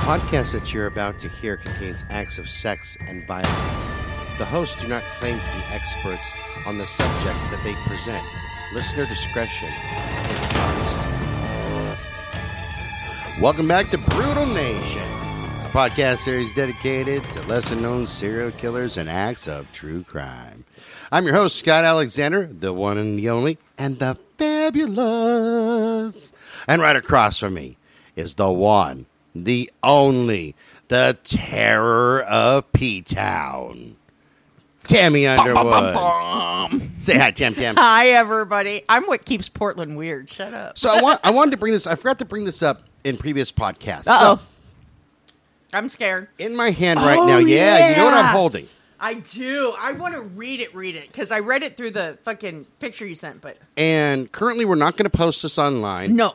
podcast that you're about to hear contains acts of sex and violence. The hosts do not claim to be experts on the subjects that they present. Listener discretion is advised. Welcome back to Brutal Nation, a podcast series dedicated to lesser known serial killers and acts of true crime. I'm your host, Scott Alexander, the one and the only, and the fabulous. And right across from me is the one, the only, the terror of P Town. Tammy Underwood. Say hi, Tam Tam. Hi, everybody. I'm what keeps Portland weird. Shut up. So I want I wanted to bring this. I forgot to bring this up in previous podcasts. Uh-oh. So I'm scared. in my hand right Oh, now, yeah, you know what I'm holding. I do. I want to read it, read it, because I read it through the fucking picture you sent, but And currently, we're not going to post this online. no.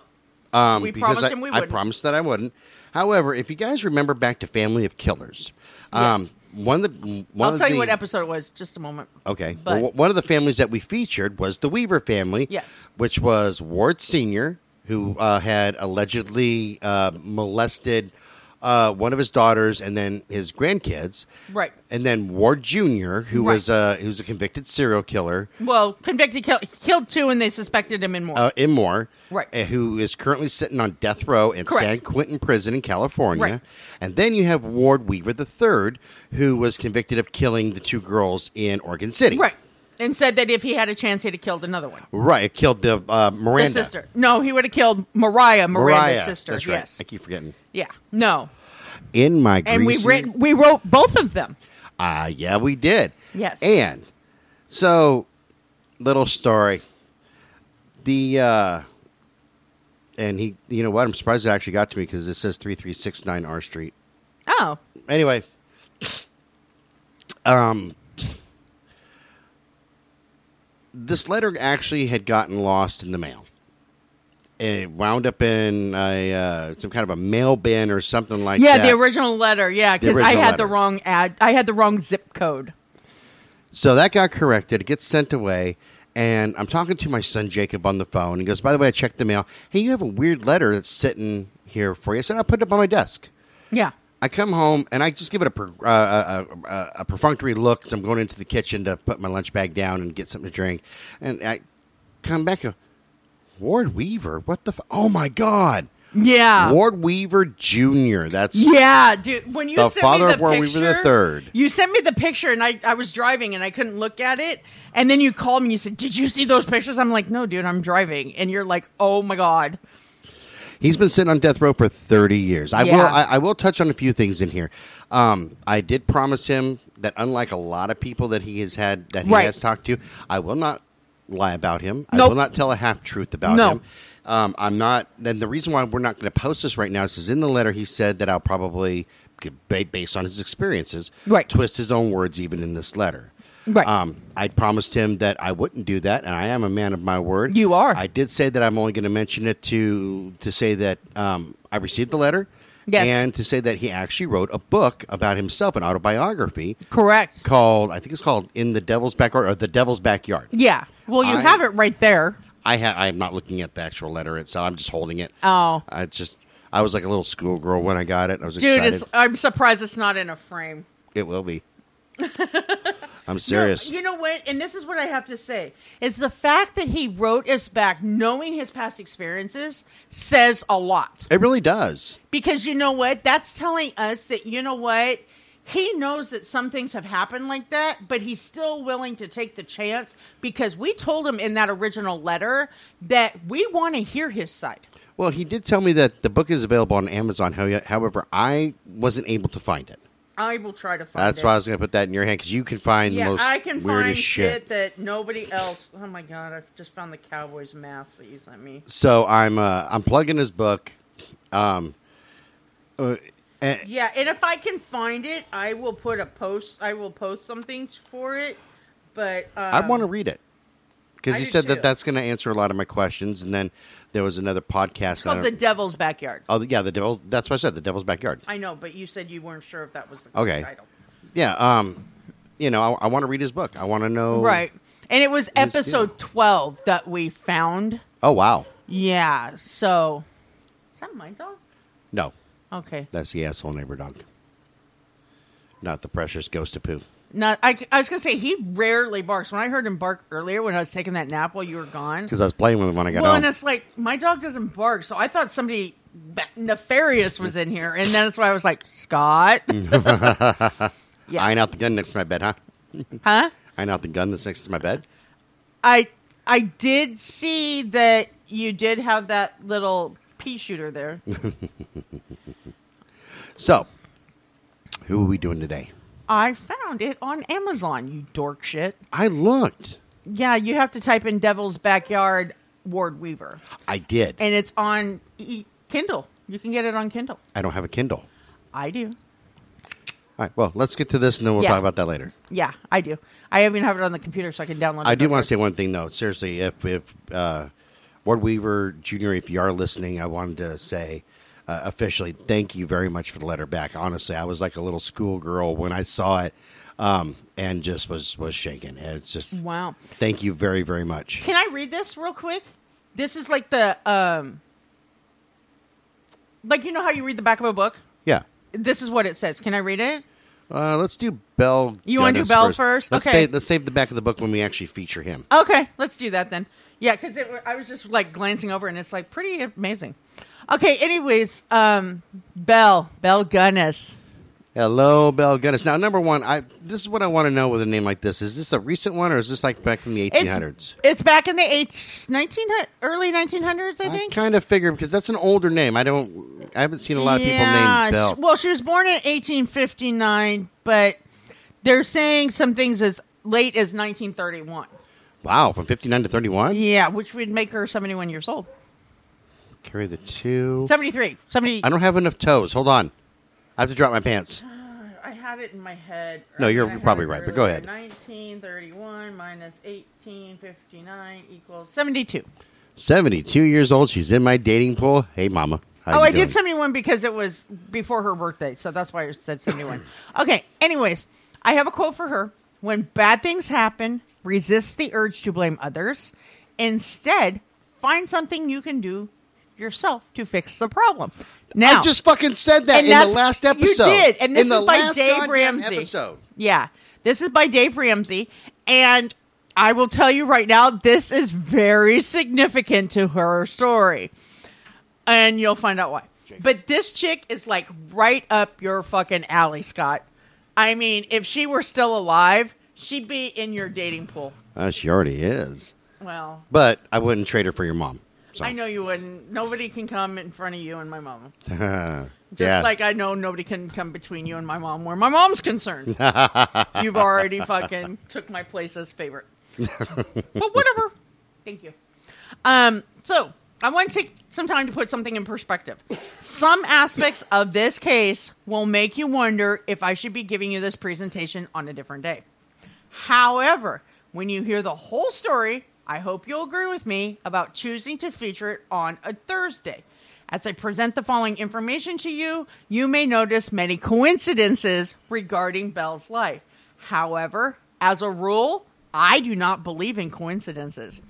um, we because promised I, him we wouldn't. promised that I wouldn't. However, if you guys remember back to Family of Killers, um, Yes. one of the one I'll of tell the, you what episode it was. Just a moment. Okay. But- well, one of the families that we featured was the Weaver family. Yes. Which was Ward Sr., who uh, had allegedly uh, molested uh, one of his daughters and then his grandkids. Right. And then Ward Jr., who Right. was uh, who was a convicted serial killer Well, convicted, kill, killed two, and they suspected him in more. uh, in Moore, Right. uh, who is currently sitting on death row in Correct. San Quentin Prison in California. Right. And then you have Ward Weaver III, who was convicted of killing the two girls in Oregon City. right. And said that if he had a chance, he'd have killed another one. Right. Killed the uh, Miranda. The sister. No, he would have killed Mariah, Miranda's Mariah. sister. That's right. Yes. I keep forgetting. Yeah. No. In my And we greasy- we wrote both of them. Uh, yeah, we did. Yes. And so, little story. The uh, and he, you know what? I'm surprised it actually got to me because it says three three six nine R Street. Oh. Anyway, um, this letter actually had gotten lost in the mail. It wound up in a uh, some kind of a mail bin or something like Yeah, that. Yeah, the original letter. Yeah, because I had the wrong ad. I had the wrong zip code. So that got corrected. It gets sent away. And I'm talking to my son Jacob on the phone. He goes, By the way, I checked the mail. Hey, you have a weird letter that's sitting here for you. I said, I'll put it up on my desk. Yeah. I come home and I just give it a, per, uh, a, a, a perfunctory look because I'm going into the kitchen to put my lunch bag down and get something to drink. And I come back, go, Ward Weaver? What the? F- oh my God. Yeah. Ward Weaver Jr. That's Yeah, dude. When you The sent father me of the Ward Weaver the third. you sent me the picture, and I, I was driving, and I couldn't look at it. And then you called me. You said, "Did you see those pictures?" I'm like, "No, dude, I'm driving." And you're like, "Oh my god." He's been sitting on death row for 30 years. I will I, I will touch on a few things in here. Um, I did promise him that unlike a lot of people that he has had that he Right. has talked to, I will not lie about him. I will not tell a half truth about No. him. Um, I'm not. Then the reason why we're not going to post this right now is 'cause in the letter he said that I'll probably, based on his experiences, Right. twist his own words even in this letter. Right. Um, I promised him that I wouldn't do that, and I am a man of my word. You are. I did say that I'm only going to mention it to to say that um, I received the letter, Yes. and to say that he actually wrote a book about himself, an autobiography Correct. called I think it's called "In the Devil's Backyard" or "The Devil's Backyard." Yeah. Well, you I- have it right there. I ha- I'm not looking at the actual letter itself. I'm just holding it. Oh, I just I was like a little schoolgirl when I got it. I was dude, excited. it's, I'm surprised it's not in a frame. It will be. I'm serious. No, you know what? And this is what I have to say: is the fact that he wrote us back, knowing his past experiences, says a lot. It really does. Because you know what? That's telling us that you know what? He knows that some things have happened like that, but he's still willing to take the chance because we told him in that original letter that we want to hear his side. Well, he did tell me that the book is available on Amazon. However, I wasn't able to find it. I will try to find it. That's it. why I was going to put that in your hand because you can find yeah, the most I can weirdest find shit. shit that nobody else. Oh my god! I just found the Cowboys mask that you sent me. So I'm uh, I'm plugging his book. Um, uh, and- Yeah, and if I can find it, I will put a post. I will post something for it. But um, I want to read it because you said too. that that's going to answer a lot of my questions. And then there was another podcast. It's called the Devil's Backyard. oh, yeah, the devil's. That's what I said. The devil's backyard. I know, but you said you weren't sure if that was the Okay. title. Yeah. Um, you know, I, I want to read his book. I want to know. Right. And it was episode 12 that we found. Oh wow. Yeah. So, is that my dog? No. Okay. That's the asshole neighbor dog. Not the precious ghost of poo. Not. I, I was gonna say he rarely barks. When I heard him bark earlier when I was taking that nap while you were gone. Because I was playing with him when I got Well, home. and it's like my dog doesn't bark, so I thought somebody nefarious was in here, and that's why I was like, Scott. yeah. Eyeing out the gun next to my bed, huh? Huh? Eyeing out the gun that's next to my bed. I I did see that you did have that little pea shooter there. So, who are we doing today? I found it on Amazon. You dork shit. I looked. Yeah, you have to type in Devil's Backyard Ward Weaver, I did. and it's on e- Kindle. You can get it on Kindle. I don't have a Kindle. I do. All right, well, let's get to this and then we'll Yeah. talk about that later. Yeah, I do. I even have it on the computer so I can download it. I do want to say one thing, though. Seriously, if, if uh, Ward Weaver Jr., if you are listening, I wanted to say uh, officially thank you very much for the letter back. Honestly, I was like a little schoolgirl when I saw it um, and just was, was shaking. It's just Wow. thank you very, very much. Can I read this real quick? This is like the um like you know how you read the back of a book? Yeah. This is what it says. Can I read it? Uh, let's do Belle. You wanna do Gunness Belle first? Let's Okay. save let's save the back of the book when we actually feature him. Okay, let's do that then. Yeah, because I was just like glancing over and it's like pretty amazing. Okay, anyways, um, Belle, Belle Gunness. Hello, Belle Gunness. Now, number one, I this is what I want to know with a name like this. Is this a recent one or is this like back from the 1800s? It's, it's back in the eight, 19, early 1900s, I I think. kind of figured because that's an older name. I don't. I haven't seen a lot of people Yeah, named Belle. she- well, she was born in 1859, but they're saying some things as late as 1931. wow, from 59 to 31. Yeah, which would make her 71 years old. Carry the two. 73. 70. I don't have enough toes. Hold on. I have to drop my pants. Uh, I had it in my head. No, you're I probably right, but go ahead. 1931 minus 1859 equals 72. 72 years old. She's in my dating pool. Hey, mama. How oh, you I doing? did 71 because it was before her birthday, so that's why I said 71. okay, anyways, I have a quote for her. When bad things happen, resist the urge to blame others. Instead, find something you can do yourself to fix the problem. Now, I just fucking said that in the last episode. you did, and this in the is by last Dave Ramsey. Episode. Yeah. This is by Dave Ramsey. And I will tell you right now, this is very significant to her story. And you'll find out why. But this chick is like right up your fucking alley, Scott. I mean, if she were still alive, she'd be in your dating pool. Uh, she already is. Well, But I wouldn't trade her for your mom. So. I know you wouldn't. Nobody can come in front of you and my mom. Just yeah. like I know nobody can come between you and my mom where my mom's concerned. You've already fucking took my place as favorite. but whatever. Thank you. Um, so I want to take some time to put something in perspective. Some aspects of this case will make you wonder if I should be giving you this presentation on a different day. However, when you hear the whole story, I hope you'll agree with me about choosing to feature it on a Thursday. As I present the following information to you, you may notice many coincidences regarding Belle's life. However, as a rule, I do not believe in coincidences.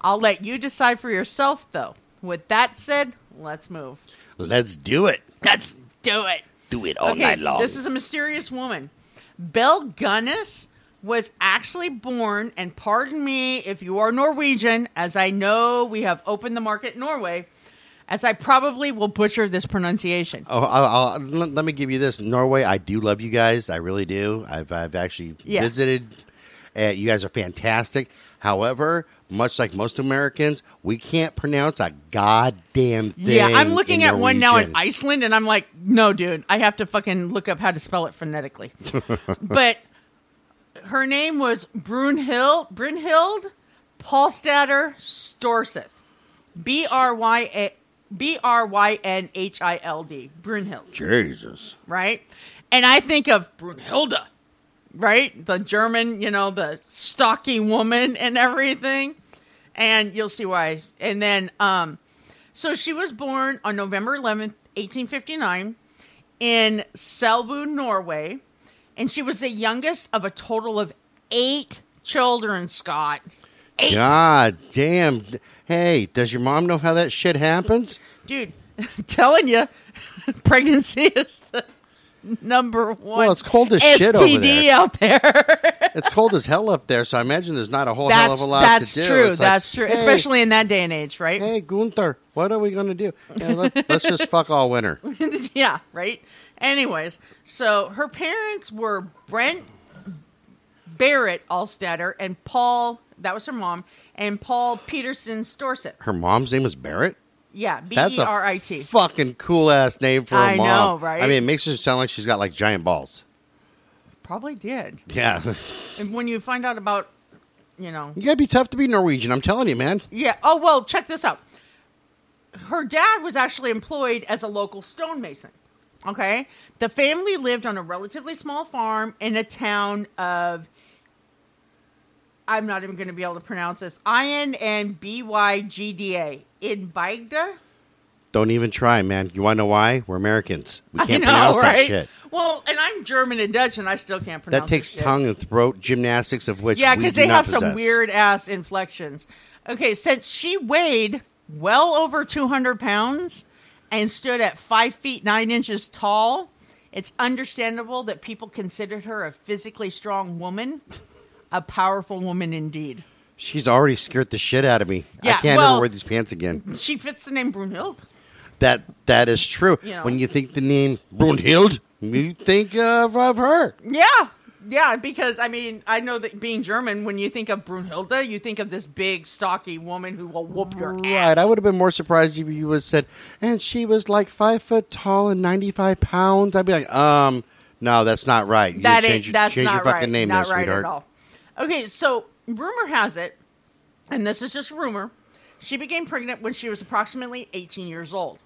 I'll let you decide for yourself, though. With that said, let's move. Let's do it. Let's do it. Do it all okay, night long. This is a mysterious woman. Belle Gunness was actually born, and pardon me if you are Norwegian, as I know we have opened the market in Norway, as I probably will butcher this pronunciation. Oh, I'll, I'll, let, me give you this. Norway, I do love you guys. I really do. I've, I've actually Yeah. visited. Uh, you guys are fantastic. However, much like most Americans, we can't pronounce a goddamn thing. Yeah, I'm looking in at one now in Iceland, and I'm like, no, dude, I have to fucking look up how to spell it phonetically. but her name was Brunhild, Brunhild Paulsdatter Storseth. B R Y A B R Y N H I L D. Brunhild, Jesus. right? And I think of Brunhilde, right? The German, you know, the stocky woman and everything. And you'll see why. And then, um, so she was born on November 11th, 1859, in Selbu, Norway. And she was the youngest of a total of eight children, Scott. Eight. God damn. Hey, does your mom know how that shit happens? Dude, telling you, pregnancy is the number one. Well, it's cold as STD shit over there. out there. It's cold as hell up there, so I imagine there's not a whole hell of a lot that's to do. true. It's like, that's true. hey, Especially in that day and age, right? Hey, Gunther, what are we going to do? Yeah, let, us just fuck all winter. yeah, right. Anyways, so her parents were Brent Barrett Allstetter and Paul. That was her mom, and Paul Peterson Storset. Her mom's name is Barrett? Yeah, B E R I T. fucking cool ass name for a I mom. know, right? I mean, it makes her sound like she's got like giant balls. Probably did. Yeah. And when you find out about, you know, You gotta be tough to be Norwegian. I'm telling you, man. yeah. Oh well, check this out. Her dad was actually employed as a local stonemason. Okay, the family lived on a relatively small farm in a town of. I'm not even going to be able to pronounce this. I N N B Y G D A in Bagda. Don't even try, man. You want to know why? We're Americans. We can't know, pronounce right? that shit. Well, and I'm German and Dutch, and I still can't pronounce That takes tongue and throat gymnastics, of which Yeah, because they have some weird ass inflections. Okay, since she weighed well over 200 pounds and stood at five feet nine inches tall, it's understandable that people considered her a physically strong woman, a powerful woman indeed. She's already scared the shit out of me. I can't well- ever wear these pants again. She fits the name Brunhild. That that is true. You know. When you think the name Brunhild, you think of, of her. Yeah. Yeah, because I mean, I know that being German, when you think of Brunhilde, you think of this big, stocky woman who will whoop your ass. Right. I would have been more surprised if you would have said, and she was like five foot tall and ninety five pounds. I'd be like, um, no, that's not right. You That change, that's change not your fucking right. name not there, right sweetheart. at all. Okay, so rumor has it, and this is just rumor, she became pregnant when she was approximately 18 years old.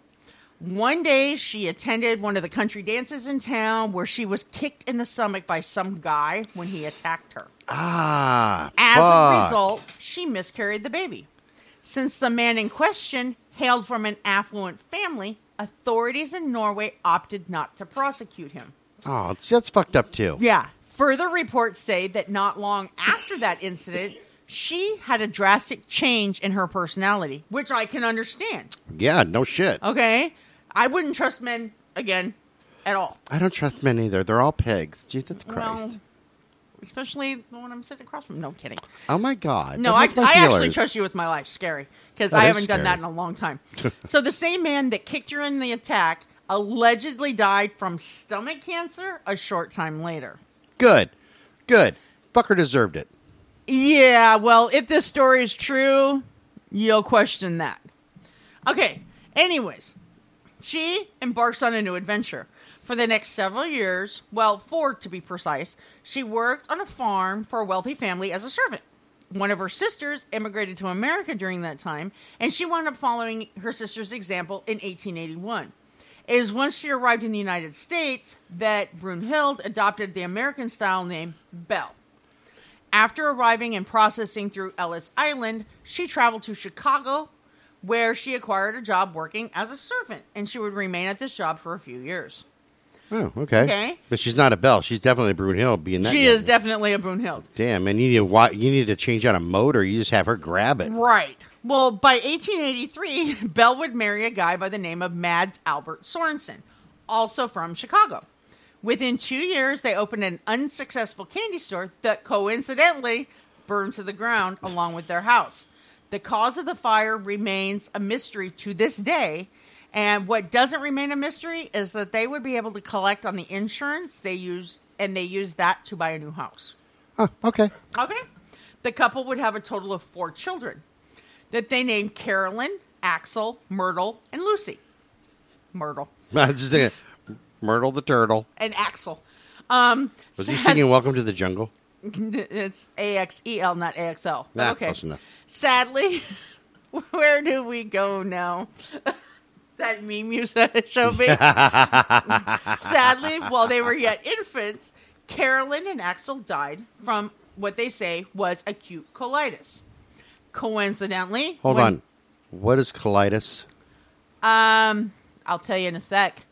One day, she attended one of the country dances in town where she was kicked in the stomach by some guy when he attacked her. Ah, As fuck. a result, she miscarried the baby. Since the man in question hailed from an affluent family, authorities in Norway opted not to prosecute him. Oh, that's fucked up too. Yeah. Further reports say that not long after that incident, she had a drastic change in her personality, which I can understand. Yeah, no shit. Okay? I wouldn't trust men again at all. I don't trust men either. They're all pigs. Jesus Christ. Well, especially the one I'm sitting across from. No kidding. oh my god. No, I, I actually trust you with my life. Scary. Because I haven't done that in a long time. so the same man that kicked her in the attack allegedly died from stomach cancer a short time later. Good, good. Fucker deserved it. Yeah, well, if this story is true, you'll question that. Okay, anyways, she embarks on a new adventure. For the next several years, well, four to be precise, she worked on a farm for a wealthy family as a servant. One of her sisters immigrated to America during that time, and she wound up following her sister's example in 1881. It is once she arrived in the United States that Brunhild adopted the American style name Belle. After arriving and processing through Ellis Island, she traveled to Chicago, where she acquired a job working as a servant, and she would remain at this job for a few years. Oh, okay. Okay. But she's not a Belle. She's definitely a Brunhild being that. she young. is definitely a Brunhild. Damn, man, you need to wa- you need to change out a motor. You just have her grab it. Right. Well, by 1883, Belle would marry a guy by the name of Mads Albert Sorensen, also from Chicago. Within two years, they opened an unsuccessful candy store that coincidentally burned to the ground along with their house. The cause of the fire remains a mystery to this day. And what doesn't remain a mystery is that they would be able to collect on the insurance they use, and they use that to buy a new house. Oh, okay. Okay. The couple would have a total of four children that they named Carolyn, Axel, Myrtle, and Lucy. Myrtle I was just thinking, Myrtle the turtle. and Axel. Um, Was he singing "Welcome to the Jungle"? It's A X E L, not A X L. Nah, okay. close enough. Sadly, where do we go now? that meme you said showed me. Sadly, while they were yet infants, Carolyn and Axel died from what they say was acute colitis. Coincidentally, Hold when- on. What is colitis? Um, I'll tell you in a sec.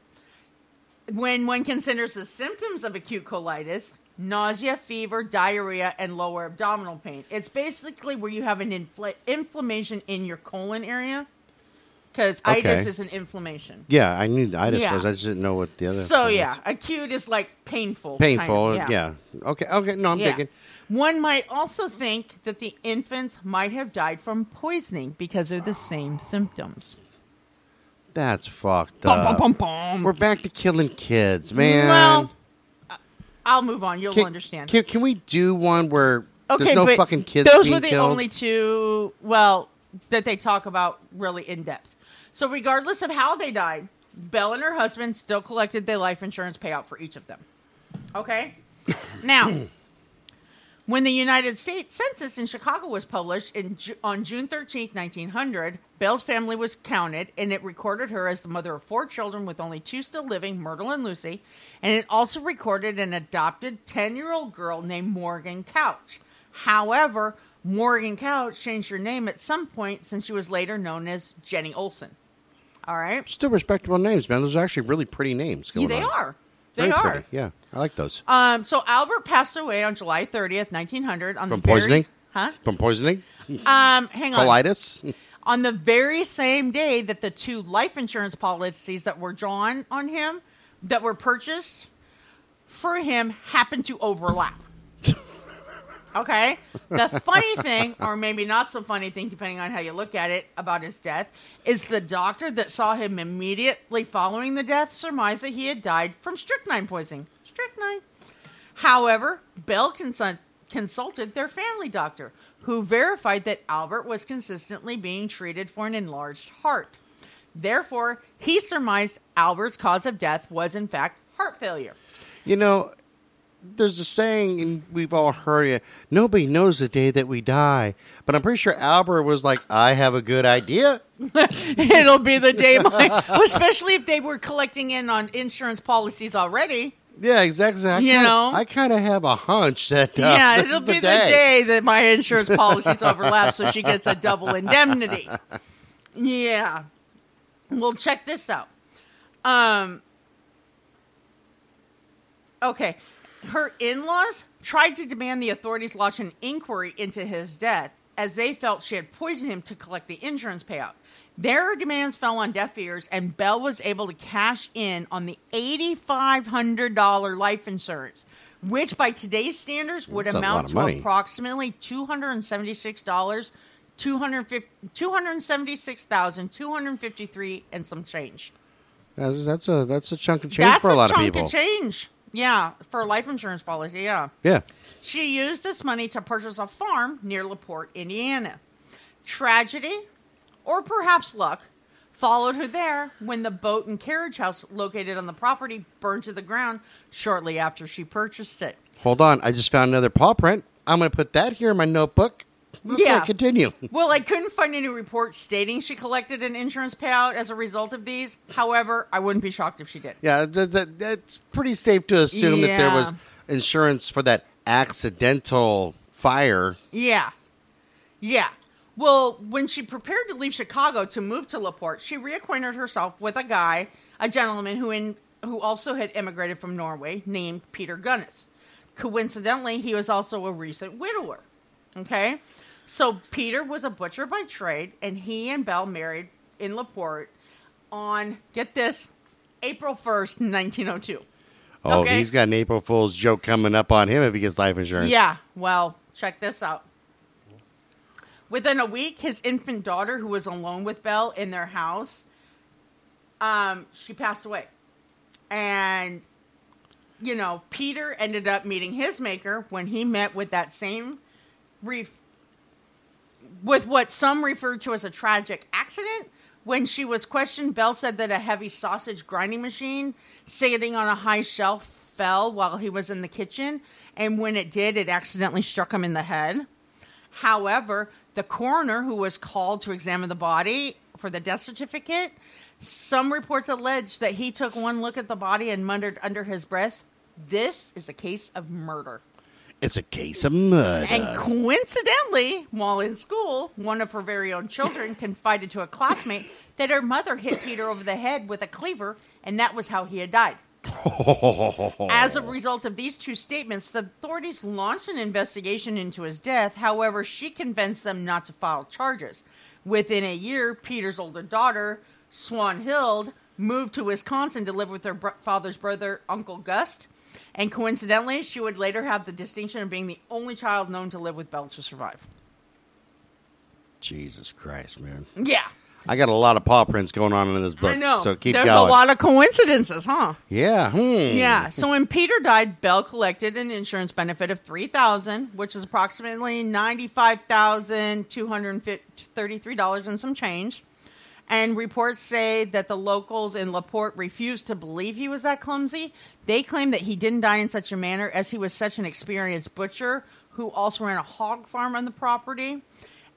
When one considers the symptoms of acute colitis, nausea, fever, diarrhea, and lower abdominal pain, it's basically where you have an infl- inflammation in your colon area. because Okay. itis is an inflammation. Yeah, I knew itis Yeah. was. I just didn't know what the other. So yeah, was. acute is like painful. kind of, painful. yeah. Okay. Okay. No, I'm Yeah. thinking. One might also think that the infants might have died from poisoning because of the same symptoms. That's fucked up. bum, bum, bum. We're back to killing kids, man. Well, I'll move on. You'll can, understand. Can, can we do one where okay, there's no but fucking kids those were the killed? only two. Well, that they talk about really in depth. So, regardless of how they died, Belle and her husband still collected their life insurance payout for each of them. Okay, now. When the United States Census in Chicago was published in, on June 13, 1900, Belle's family was counted, and it recorded her as the mother of four children with only two still living, Myrtle and Lucy, and it also recorded an adopted 10 year old girl named Morgan Couch. However, Morgan Couch changed her name at some point since she was later known as Jenny Olson. All right? Still respectable names, man. Those are actually really pretty names. Yeah, they on. are. They Very are. pretty. Yeah, I like those. Um, so Albert passed away on July 30th, 1900. On From the very- poisoning? Huh? From poisoning, Um, hang on. colitis. on the very same day that the two life insurance policies that were drawn on him that were purchased for him happened to overlap. Okay? The funny thing, or maybe not so funny thing, depending on how you look at it, about his death, is the doctor that saw him immediately following the death surmised that he had died from strychnine poisoning. Strychnine. However, Belle consult- consulted their family doctor, who verified that Albert was consistently being treated for an enlarged heart. Therefore, he surmised Albert's cause of death was, in fact, heart failure. You know, there's a saying, and we've all heard it. Nobody knows the day that we die, but I'm pretty sure Albert was like, "I have a good idea." It'll be the day my, especially if they were collecting in on insurance policies already. Yeah, exactly. I You kinda, know? I kind of have a hunch that uh, yeah, it'll is the be day. the day that my insurance policies overlap, so she gets a double indemnity. Yeah. Well, check this out. Um. Okay, her in-laws tried to demand the authorities launch an inquiry into his death, as they felt she had poisoned him to collect the insurance payout. Their demands fell on deaf ears, and Belle was able to cash in on the $8,500 life insurance, which by today's standards would That's amount to money. approximately $276, 276,253 and some change. That's, that's a that's a chunk of change That's for a lot chunk of people. change. Yeah, for a life insurance policy, yeah. yeah, She used this money to purchase a farm near LaPorte, Indiana. Tragedy, or perhaps luck, followed her there when the boat and carriage house located on the property burned to the ground shortly after she purchased it. hold on. I just found another paw print. I'm going to put that here in my notebook. Okay, Yeah. continue. Well, I couldn't find any reports stating she collected an insurance payout as a result of these. However, I wouldn't be shocked if she did. Yeah, that, that, that's pretty safe to assume that there was insurance for that accidental fire. Yeah. Yeah. Well, when she prepared to leave Chicago to move to LaPorte, she reacquainted herself with a guy, a gentleman who in, who also had immigrated from Norway, named Peter Gunness. Coincidentally, he was also a recent widower. Okay? So Peter was a butcher by trade, and he and Belle married in LaPorte on, get this, April 1st, 1902. Oh, Okay. he's got an April Fool's joke coming up on him if he gets life insurance. Yeah, well, check this out. Within a week, his infant daughter, who was alone with Belle in their house, um, she passed away. And, you know, Peter ended up meeting his maker when he met with that same reef with what some referred to as a tragic accident. When she was questioned, Belle said that a heavy sausage grinding machine sitting on a high shelf fell while he was in the kitchen, and when it did, it accidentally struck him in the head. However, the coroner who was called to examine the body for the death certificate, some reports allege that he took one look at the body and muttered under his breath, This is a case of murder. It's a case of murder. And coincidentally, while in school, one of her very own children confided to a classmate that her mother hit Peter over the head with a cleaver, and that was how he had died. As a result of these two statements, the authorities launched an investigation into his death. However, she convinced them not to file charges. Within a year, Peter's older daughter, Swanhild, moved to Wisconsin to live with her br- father's brother, Uncle Gust. And coincidentally, she would later have the distinction of being the only child known to live with Belle to survive. Jesus Christ, man. Yeah. I got a lot of paw prints going on in this book. I know. So keep going. There's going. a lot of coincidences, huh? Yeah. Hmm. Yeah. So when Peter died, Belle collected an insurance benefit of three thousand, which is approximately ninety-five thousand two hundred thirty-three dollars and some change. And reports say that the locals in Laporte refused to believe he was that clumsy. They claim that he didn't die in such a manner as he was such an experienced butcher who also ran a hog farm on the property.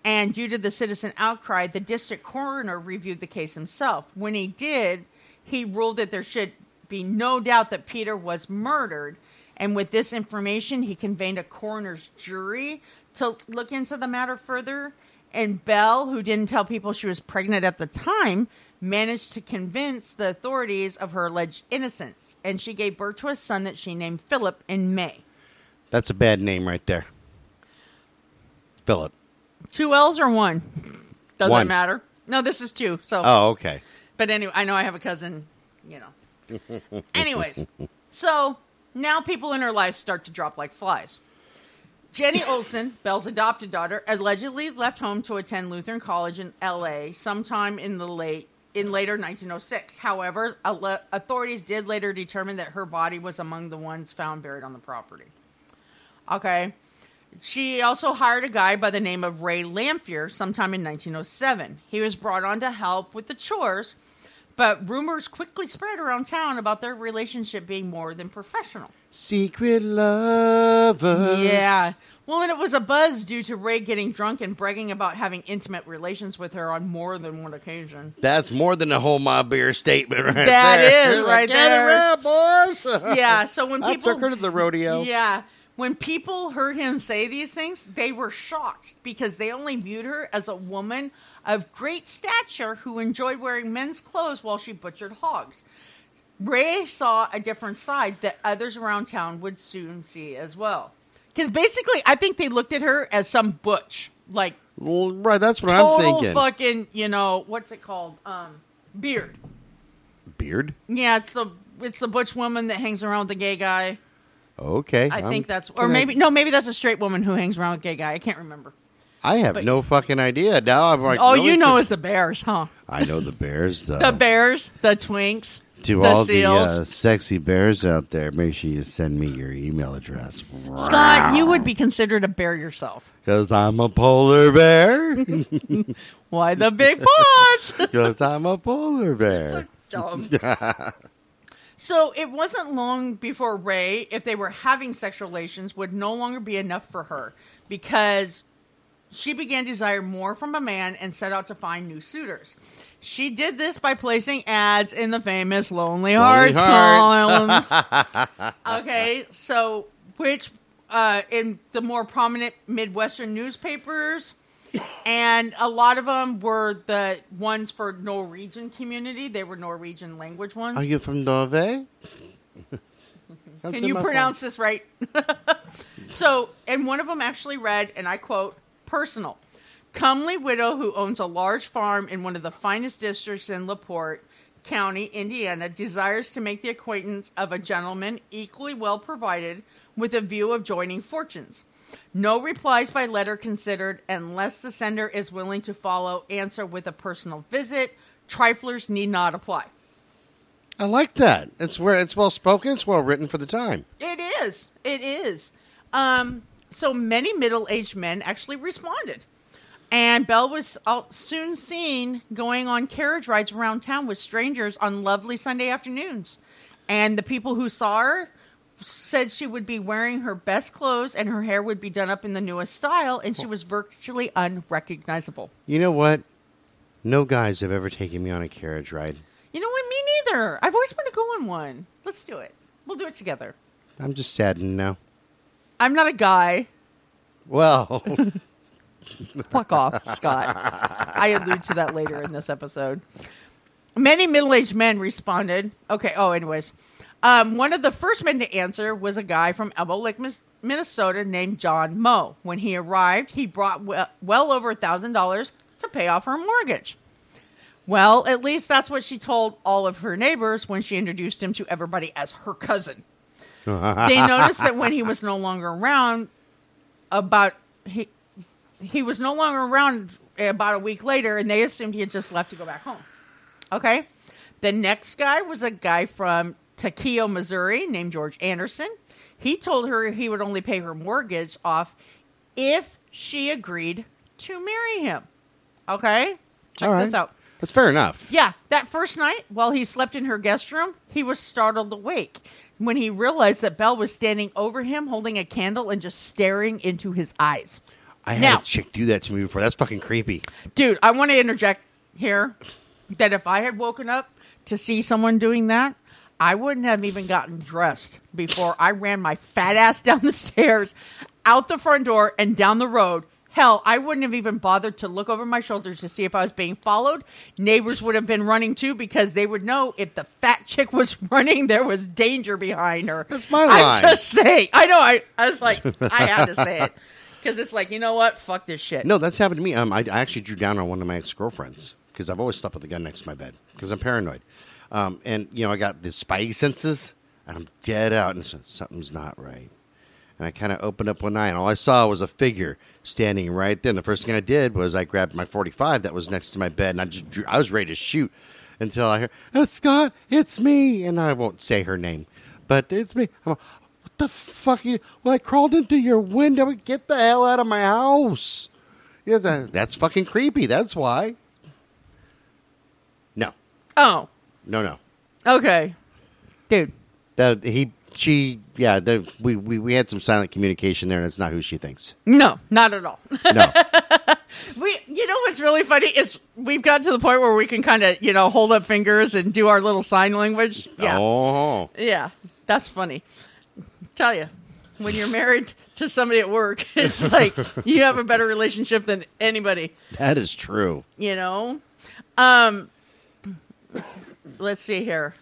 And due to the citizen outcry, the district coroner reviewed the case himself. When he did, he ruled that there should be no doubt that Peter was murdered. And with this information, he convened a coroner's jury to look into the matter further. And Belle, who didn't tell people she was pregnant at the time, managed to convince the authorities of her alleged innocence. And she gave birth to a son that she named Philip in May. That's a bad name right there. Philip. Two L's or one? Doesn't One. matter. No, this is two. So Oh, okay. But anyway, I know I have a cousin, you know. Anyways, so now people in her life start to drop like flies. Jenny Olson, Belle's adopted daughter, allegedly left home to attend Lutheran College in L.A. sometime in the late in later 1906. However, ale- authorities did later determine that her body was among the ones found buried on the property. Okay. She also hired a guy by the name of Ray Lamphere sometime in 1907. He was brought on to help with the chores, but rumors quickly spread around town about their relationship being more than professional. Secret lovers. Yeah. Well, and it was a buzz due to Ray getting drunk and bragging about having intimate relations with her on more than one occasion. That's more than a whole my beer statement right That there. is right Gather there. round, boys. Yeah, so when I people took her to the rodeo. Yeah. When people heard him say these things, they were shocked because they only viewed her as a woman of great stature who enjoyed wearing men's clothes while she butchered hogs. Ray saw a different side that others around town would soon see as well. Because basically, I think they looked at her as some butch, like Well, right, that's what I'm thinking. fucking, you know, what's it called? Um, beard. Beard? Yeah, it's the it's the butch woman that hangs around with the gay guy. Okay. I I'm think that's, or maybe no, maybe that's a straight woman who hangs around with gay guy. I can't remember. I have no fucking idea. Now I'm like, oh, really you know, it's the bears, huh? I know the bears. Though. The bears, the twinks, to the all seals. the uh, sexy bears out there, make sure you send me your email address. Scott, you would be considered a bear yourself. Because I'm a polar bear. Why the big paws? Because I'm a polar bear. so dumb. so it wasn't long before Ray, if they were having sexual relations, would no longer be enough for her because she began to desire more from a man and set out to find new suitors. She did this by placing ads in the famous Lonely Lonely Hearts, Hearts. columns. okay, so which uh, in the more prominent Midwestern newspapers, and a lot of them were the ones for Norwegian community. They were Norwegian language ones. Are you from Norway? Can you pronounce this right? so, and one of them actually read, and I quote, personal. Comely widow who owns a large farm in one of the finest districts in LaPorte County, Indiana, desires to make the acquaintance of a gentleman equally well provided with a view of joining fortunes. No replies by letter considered unless the sender is willing to follow answer with a personal visit. Triflers need not apply. I like that. It's where it's well spoken. It's well written for the time. It is. It is. Um, so many middle aged men actually responded. And Belle was uh, soon seen going on carriage rides around town with strangers on lovely Sunday afternoons. And the people who saw her said she would be wearing her best clothes and her hair would be done up in the newest style, and she was virtually unrecognizable. You know what? No guys have ever taken me on a carriage ride. You know what? Me neither. I've always wanted to go on one. Let's do it. We'll do it together. I'm just saddened now. I'm not a guy. Well, Fuck off, Scott. I allude to that later in this episode. Many middle aged men responded. Okay, oh, anyways. Um, one of the first men to answer was a guy from Elbow Lake, Minnesota named John Moe. When he arrived, he brought well, well over a $1,000 to pay off her mortgage. Well, at least that's what she told all of her neighbors when she introduced him to everybody as her cousin. They noticed that when he was no longer around, about he he was no longer around about a week later, and they assumed he had just left to go back home. Okay, the next guy was a guy from Tarkio, Missouri, named George Anderson. He told her he would only pay her mortgage off if she agreed to marry him. Okay, check right. this out. That's fair enough. Yeah, that first night, while he slept in her guest room, he was startled awake when he realized that Belle was standing over him holding a candle and just staring into his eyes. I had Now- a chick do that to me before. That's fucking creepy. Dude, I want to interject here that if I had woken up to see someone doing that, I wouldn't have even gotten dressed before I ran my fat ass down the stairs, out the front door, and down the road. Hell, I wouldn't have even bothered to look over my shoulders to see if I was being followed. Neighbors would have been running too because they would know if the fat chick was running, there was danger behind her. That's my line. I'm just saying. I know. I, I was like, I had to say it because it's like, you know what? Fuck this shit. No, that's happened to me. Um, I, I actually drew down on one of my ex girlfriends because I've always slept with a gun next to my bed because I'm paranoid. Um, and you know, I got the spidey senses, and I'm dead out, and so- something's not right. And I kind of opened up one eye, and all I saw was a figure standing right there. And the first thing I did was I grabbed my 45 that was next to my bed, and I just drew. I was ready to shoot until I heard, "Oh, Scott, it's me," and I won't say her name, but it's me. I'm like, what the fuck? You? Well, I crawled into your window. Get the hell out of my house. Yeah, that, that's fucking creepy. That's why. No, Oh, no, no. okay. Dude, That he, she, yeah. The, we, we we had some silent communication there, and it's not who she thinks. no, not at all. No, we, you know what's really funny is we've got to the point where we can kind of, you know, hold up fingers and do our little sign language. Yeah. Oh, Yeah. That's funny. Tell you, when you're married to somebody at work, it's like you have a better relationship than anybody, that is true. you know? Um, let's see here.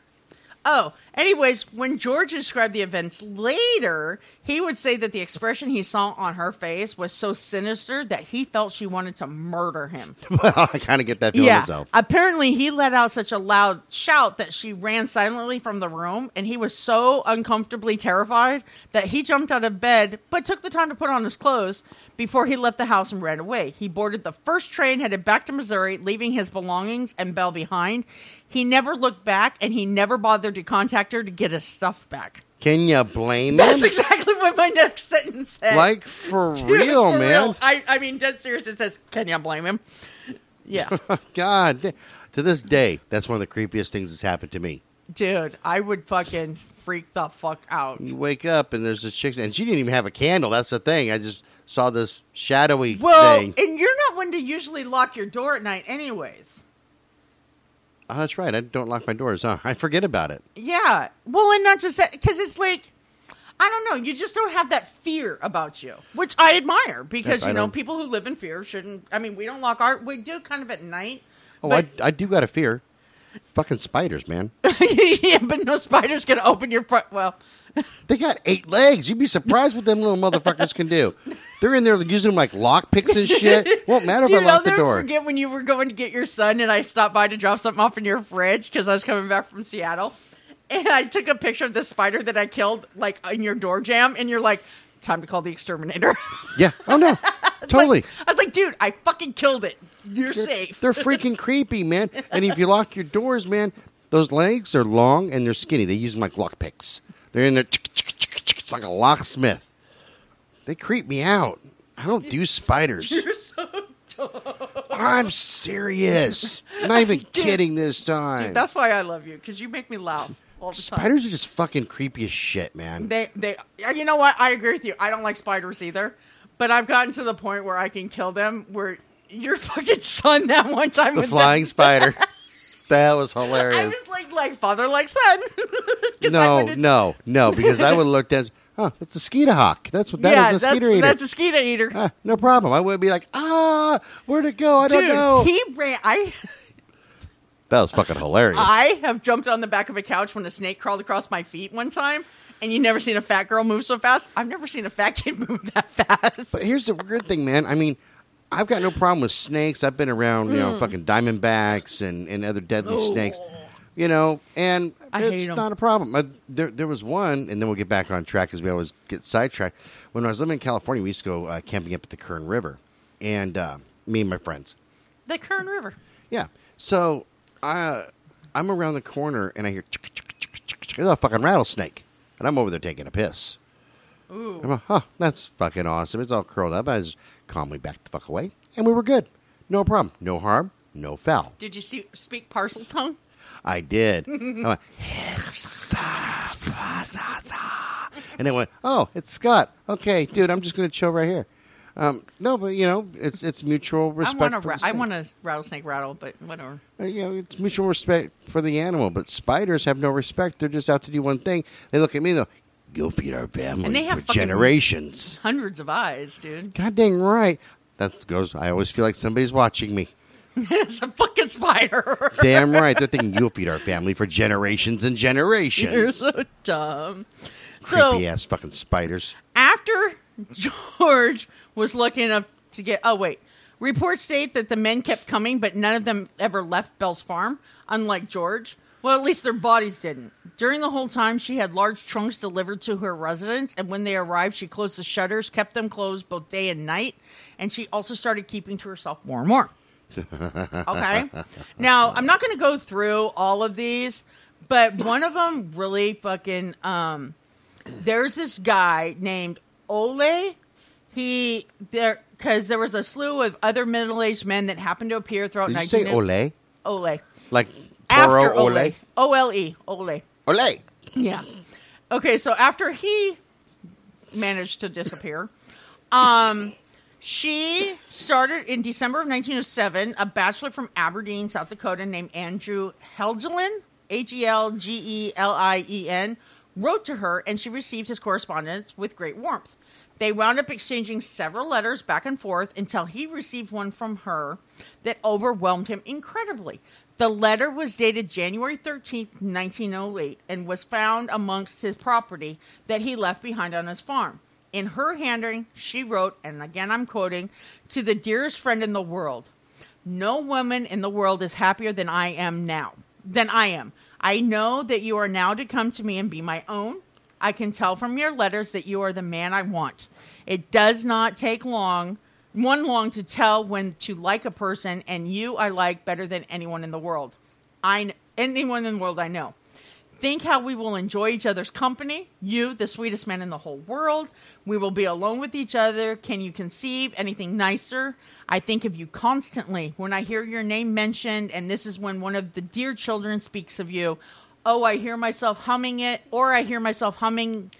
Oh, anyways, when George described the events later, he would say that the expression he saw on her face was so sinister that he felt she wanted to murder him. Well, I kind of get that feeling Yeah. myself. Apparently, he let out such a loud shout that she ran silently from the room, and he was so uncomfortably terrified that he jumped out of bed but took the time to put on his clothes before he left the house and ran away. He boarded the first train headed back to Missouri, leaving his belongings and Belle behind. He never looked back, and he never bothered to contact her to get his stuff back. Can you blame That's him? exactly what my next sentence said. Like for Dude, real, for man. I, I mean, dead serious. It says, "Can you blame him?" Yeah. God, to this day, that's one of the creepiest things that's happened to me. Dude, I would fucking freak the fuck out. You wake up and there's a chick, and she didn't even have a candle. That's the thing. I just saw this shadowy Well, thing. and you're not one to usually lock your door at night, anyways. Oh, that's right. I don't lock my doors. Huh? I forget about it. Yeah. Well, and not just that, because it's like, I don't know, you just don't have that fear about you, which I admire because, Yep, I you know, don't- people who live in fear shouldn't, I mean, we don't lock our, we do kind of at night. Oh, but, I, I do got a fear. Fucking spiders, man. yeah, but no spider's can open your front, well, They got eight legs. You'd be surprised what them little motherfuckers can do. They're in there using them like lock picks and shit. Won't matter if I lock the door. forget when you were going to get your son and I stopped by to drop something off in your fridge because I was coming back from Seattle. And I took a picture of the spider that I killed, like in your door jam, and you're like, time to call the exterminator. Yeah. Oh no. totally. I was like, dude, I fucking killed it. You're safe. They're freaking creepy, man. And if you lock your doors, man, those legs are long and they're skinny. They use them like lock picks. They're in there like a locksmith. They creep me out. I don't do spiders. You're so I'm serious. I'm not even kidding this time. dude, that's why I love you because you make me laugh all the time. Spiders are just fucking creepy as shit, man. They, they, you know what? I agree with you. I don't like spiders either, but I've gotten to the point where I can kill them. Where your fucking son that one time The with flying spider. That was hilarious. I was like, like father, like son. No, no, no, because I would have looked at, oh, that's a skeeter hawk. That's what that is. yeah, a that's, skeeter eater. that's a skeeter eater. Ah, no problem. I would be like, ah, where'd it go? I don't know. he ran. I that was fucking hilarious. I have jumped on the back of a couch when a snake crawled across my feet one time, and you never seen a fat girl move so fast. I've never seen a fat kid move that fast. but here's the weird thing, man. I mean, I've got no problem with snakes. I've been around, you know, fucking diamondbacks and, and other deadly snakes, you know, and I it's hate 'em. not a problem. Uh, there, there was one, and then we'll get back on track because we always get sidetracked. When I was living in California, we used to go uh, camping up at the Kern River, and uh, me and my friends. The Kern River. Yeah. So I, I'm around the corner, and I hear a fucking rattlesnake, and I'm over there taking a piss. Ooh. I'm like, huh, that's fucking awesome. It's all curled up. I just calmly backed the fuck away, and we were good. No problem. No harm. No foul. Did you see, speak Parseltongue? I did. I went, and then went, oh, it's Scott. Okay, dude, I'm just going to chill right here. Um, no, but you know, it's it's mutual respect. I want ra- I snake. want a rattlesnake rattle, but whatever. Uh, you know, it's mutual respect for the animal. But spiders have no respect. They're just out to do one thing. They look at me though. Go feed our family And they have for generations. Hundreds of eyes, dude. God dang right. That goes. I always feel like somebody's watching me. it's a fucking spider. Damn right. They're thinking you'll feed our family for generations and generations. You're so dumb. So Creepy ass fucking spiders. after George was lucky enough to get oh wait. Reports state that the men kept coming but none of them ever left Belle's farm unlike george. Well at least their bodies didn't. During the whole time she had large trunks delivered to her residence and when they arrived she closed the shutters kept them closed both day and night and she also started keeping to herself more and more. Okay? Now i'm not going to go through all of these but one of them really fucking um there's this guy named Ole. He there because there was a slew of other middle-aged men that happened to appear throughout. Did you say ole? Ole. Like After Toro ole? Ole. O L E. Ole. Ole. Yeah. Okay, so after he managed to disappear, um, she started in December of 1907. A bachelor from Aberdeen, South Dakota, named Andrew Helgelien, H E L G E L I E N, wrote to her, and she received his correspondence with great warmth. They wound up exchanging several letters back and forth until he received one from her that overwhelmed him incredibly. The letter was dated January 13th, 1908, and was found amongst his property that he left behind on his farm. In her handwriting, she wrote, and again I'm quoting, to the dearest friend in the world. No woman in the world is happier than I am now. Than I am. I know that you are now to come to me and be my own. I can tell from your letters that you are the man I want. It does not take long, one long to tell when to like a person, and you I like better than anyone in the world. I anyone in the world I know. Think how we will enjoy each other's company. You, the sweetest man in the whole world. We will be alone with each other. Can you conceive anything nicer? I think of you constantly when I hear your name mentioned, and this is when one of the dear children speaks of you. Oh, I hear myself humming it, or I hear myself humming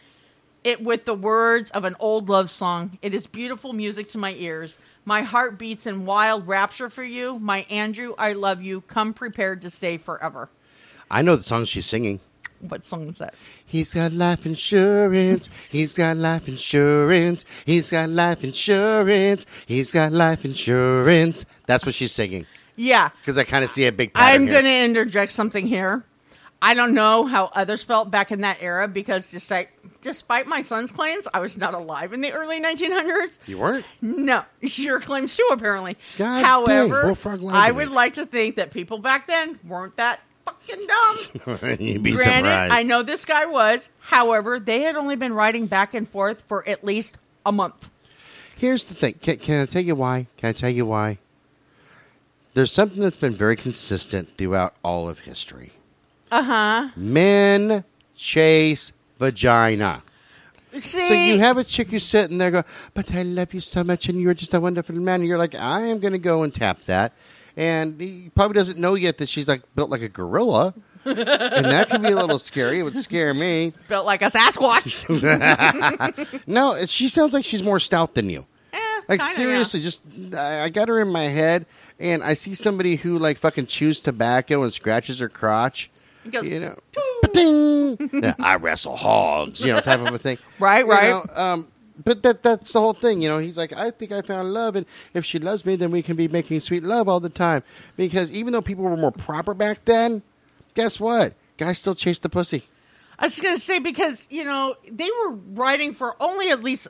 it with the words of an old love song. It is beautiful music to my ears. My heart beats in wild rapture for you. My Andrew, I love you. Come prepared to stay forever. I know the song she's singing. What song is that? He's got life insurance. He's got life insurance. He's got life insurance. He's got life insurance. That's what she's singing. Yeah. Because I kind of see a big pattern I'm here. going to interject something here. I don't know how others felt back in that era because despite, despite my son's claims, I was not alive in the early 1900s. You weren't? No, your claims too, apparently. God dang, However, Bullfrog I would like to think that people back then weren't that fucking dumb. You'd be Granted, surprised. I know this guy was. However, they had only been writing back and forth for at least a month. Here's the thing. Can, can I tell you why? Can I tell you why? There's something that's been very consistent throughout all of history. Uh huh. Men chase vagina. See, So you have a chick who's sitting there going, but I love you so much and you're just a wonderful man. And you're like, I am going to go and tap that. And he probably doesn't know yet that she's like built like a gorilla. and that could be a little scary. It would scare me. built like a Sasquatch. No, she sounds like she's more stout than you. Eh, Like kinda, yeah. seriously, just I I got her in my head, and I see somebody who like fucking chews tobacco and scratches her crotch. He goes, You know, Yeah, I wrestle hogs, you know, type of a thing. Right, You right. know, um, but that that's the whole thing, you know. He's like, I think I found love, and if she loves me, then we can be making sweet love all the time. Because even though people were more proper back then, guess what? Guys still chase the pussy. I was going to say because you know they were writing for only at least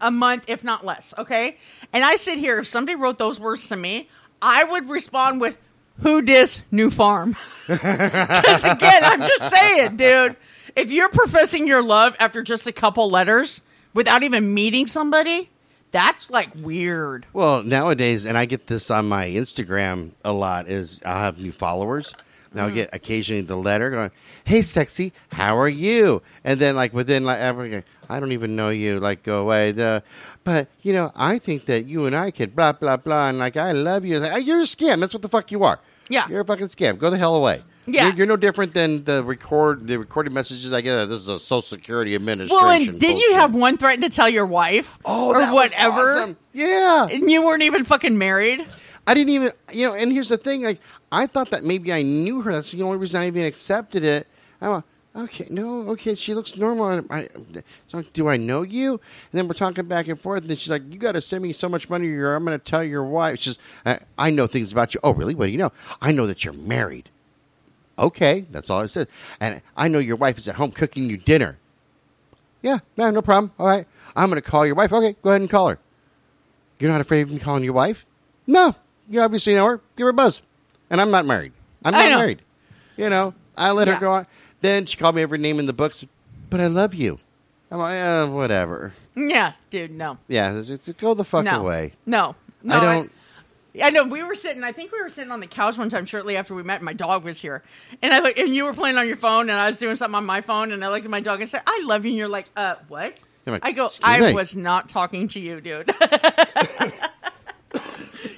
a month, if not less. Okay, and I sit here. If somebody wrote those words to me, I would respond with, "Who dis new farm?" Because again, I'm just saying, dude. If you're professing your love after just a couple letters without even meeting somebody, that's like weird. Well, nowadays, and I get this on my Instagram a lot, is I'll have new followers. And I'll mm. get occasionally the letter going, "Hey, sexy, how are you?" And then, like within like every, I don't even know you. Like, go away. The, but you know, I think that you and I could blah blah blah, and like I love you. Like, you're a scam. That's what the fuck you are. Yeah. you're a fucking scam. Go the hell away. Yeah. you're, you're no different than the record the recorded messages I get. Oh, this is a Social Security Administration. Well, and did you bullshit. have one threaten to tell your wife oh or that was whatever? awesome. Yeah, And you weren't even fucking married. I didn't even, you know, and here's the thing, like, I thought that maybe I knew her. That's the only reason I even accepted it. I'm like, okay, no, okay, she looks normal. I, so do I know you? And then we're talking back and forth, and then she's like, you got to send me so much money, or I'm going to tell your wife. She's, I, I know things about you. Oh, really? What do you know? I know that you're married. Okay, that's all I said. And I know your wife is at home cooking you dinner. Yeah, no, no problem. All right, I'm going to call your wife. Okay, go ahead and call her. You're not afraid of me calling your wife? No, you obviously know her. Give her a buzz. And I'm not married. I'm not married. You know, I let Yeah. her go on. Then she called me every name in the books, but I love you. I'm like, eh, whatever. Yeah, dude, no. Yeah, it's, it's, go the fuck no. away. No. No. I don't. I know we were sitting. I think we were sitting on the couch one time shortly after we met. And my dog was here, and I look, and you were playing on your phone, and I was doing something on my phone, and I looked at my dog and said, "I love you." And you're like, "Uh, what?" Like, I go, "I me." was not talking to you, dude."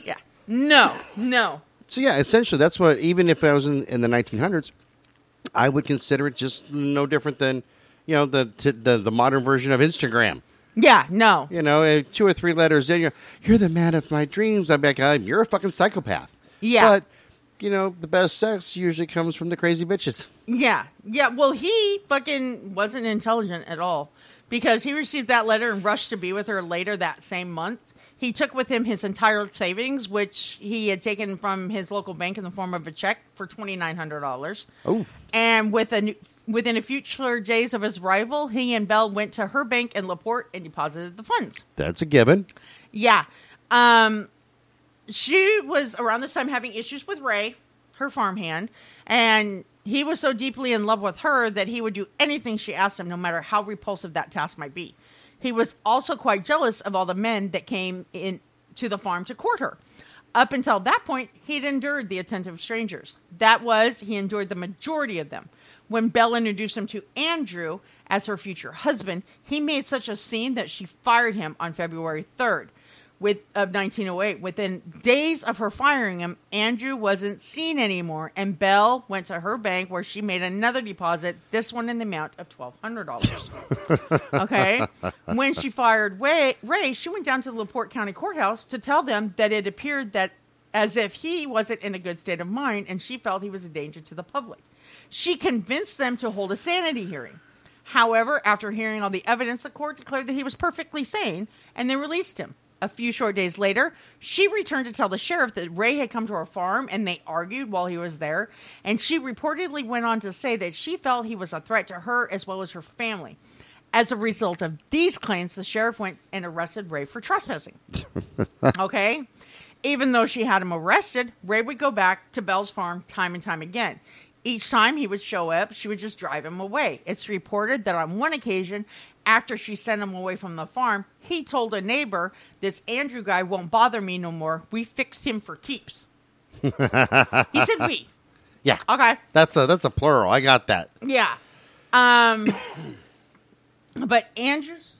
yeah. No. No. So yeah, essentially, that's what. Even if I was in, in the 1900s, I would consider it just no different than, you know, the t- the the modern version of Instagram. Yeah. No. You know, uh, two or three letters in, you're, you're the man of my dreams. I'm like, you're a fucking psychopath. Yeah. But, you know, the best sex usually comes from the crazy bitches. Yeah, yeah. Well, he fucking wasn't intelligent at all because he received that letter and rushed to be with her later that same month. He took with him his entire savings, which he had taken from his local bank in the form of a check for twenty nine hundred dollars. Oh. And with a, within a future days of his arrival, he and Belle went to her bank in Laporte and deposited the funds. That's a given. Yeah. Um, she was around this time having issues with Ray, her farmhand, and he was so deeply in love with her that he would do anything she asked him, no matter how repulsive that task might be. He was also quite jealous of all the men that came in to the farm to court her. Up until that point, he'd endured the attentive strangers. That was, he endured the majority of them. When Belle introduced him to Andrew as her future husband, he made such a scene that she fired him on February 3rd with, of 1908. Within days of her firing him, Andrew wasn't seen anymore, and Belle went to her bank where she made another deposit, this one in the amount of $1,200. okay? When she fired Ray, Ray, she went down to the LaPorte County Courthouse to tell them that it appeared that as if he wasn't in a good state of mind and she felt he was a danger to the public. She convinced them to hold a sanity hearing. However, after hearing all the evidence, the court declared that he was perfectly sane and they released him. A few short days later, she returned to tell the sheriff that Ray had come to her farm and they argued while he was there. And she reportedly went on to say that she felt he was a threat to her as well as her family. As a result of these claims, the sheriff went and arrested Ray for trespassing. okay? Even though she had him arrested, Ray would go back to Belle's farm time and time again. Each time he would show up, she would just drive him away. It's reported that on one occasion, after she sent him away from the farm, he told a neighbor, This Andrew guy won't bother me no more. We fixed him for keeps. he said we. Yeah. Okay. That's a that's a plural. I got that. Yeah. Um but Andrew's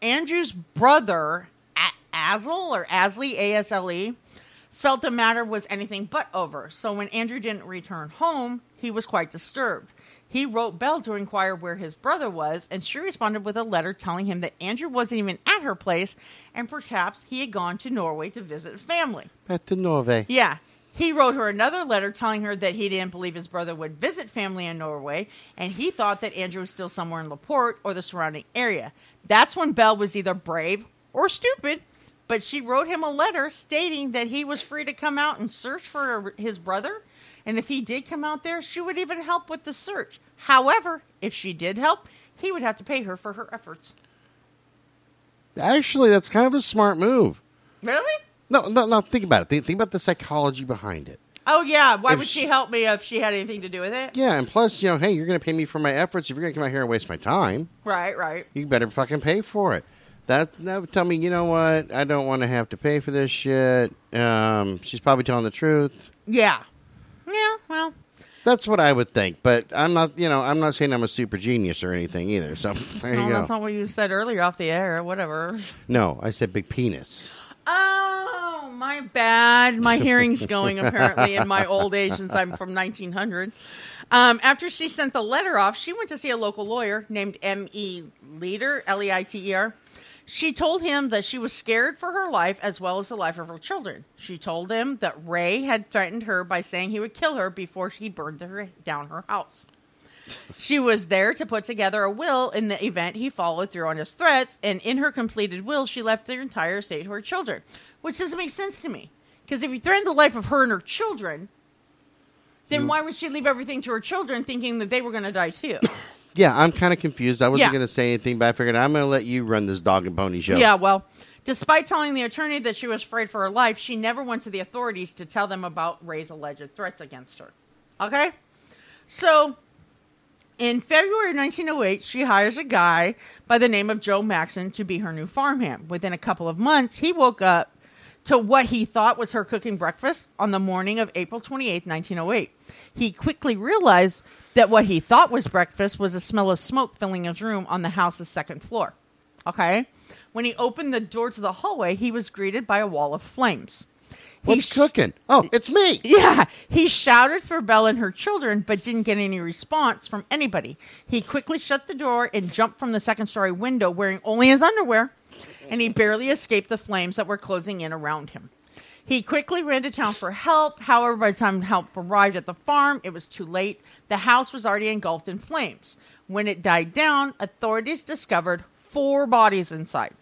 Andrew's brother A- Asle or Asley A S L E felt the matter was anything but over. So when Andrew didn't return home, he was quite disturbed. He wrote Belle to inquire where his brother was, and she responded with a letter telling him that Andrew wasn't even at her place and perhaps he had gone to Norway to visit family. Back to Norway. Yeah. He wrote her another letter telling her that he didn't believe his brother would visit family in Norway, and he thought that Andrew was still somewhere in Laporte or the surrounding area. That's when Belle was either brave or stupid, but she wrote him a letter stating that he was free to come out and search for his brother, and if he did come out there, she would even help with the search. However, if she did help, he would have to pay her for her efforts. Actually, that's kind of a smart move. Really? No, no, no. Think about it. Think, think about the psychology behind it. Oh yeah. Why If would she she- help me if she had anything to do with it? Yeah, and plus, you know, hey, you're going to pay me for my efforts. If you're going to come out here and waste my time, Right. Right. you better fucking pay for it. That that would tell me, you know what? I don't want to have to pay for this shit. Um, she's probably telling the truth. Yeah. Well. That's what I would think. But I'm not, you know, I'm not saying I'm a super genius or anything either. So there you No, go. that's not what you said earlier off the air. Whatever. no, I said big penis. Oh, my bad. My hearing's going apparently in my old age since I'm from 1900. Um, after she sent the letter off, she went to see a local lawyer named M.E. Leiter, L E I T E R. She told him that she was scared for her life as well as the life of her children. She told him that Ray had threatened her by saying he would kill her before he burned her down her house. She was there to put together a will in the event he followed through on his threats, and in her completed will, she left their entire estate to her children, which doesn't make sense to me. Because if you threatened the life of her and her children, then why would she leave everything to her children thinking that they were going to die too? Yeah, I'm kind of confused. I wasn't Yeah. going to say anything, but I figured I'm going to let you run this dog and pony show. Yeah, well, despite telling the attorney that she was afraid for her life, she never went to the authorities to tell them about Ray's alleged threats against her. Okay? So, in February 1908, she hires a guy by the name of Joe Maxon to be her new farmhand. Within a couple of months, he woke up to what he thought was her cooking breakfast on the morning of April 28, 1908. He quickly realized that what he thought was breakfast was a smell of smoke filling his room on the house's second floor. Okay? When he opened the door to the hallway, he was greeted by a wall of flames. He What's sh- cooking? Oh, it's me. yeah, he shouted for Belle and her children, but didn't get any response from anybody. He quickly shut the door and jumped from the second story window wearing only his underwear, and he barely escaped the flames that were closing in around him. He quickly ran to town for help. However, by the time help arrived at the farm, it was too late. The house was already engulfed in flames. When it died down, authorities discovered four bodies inside.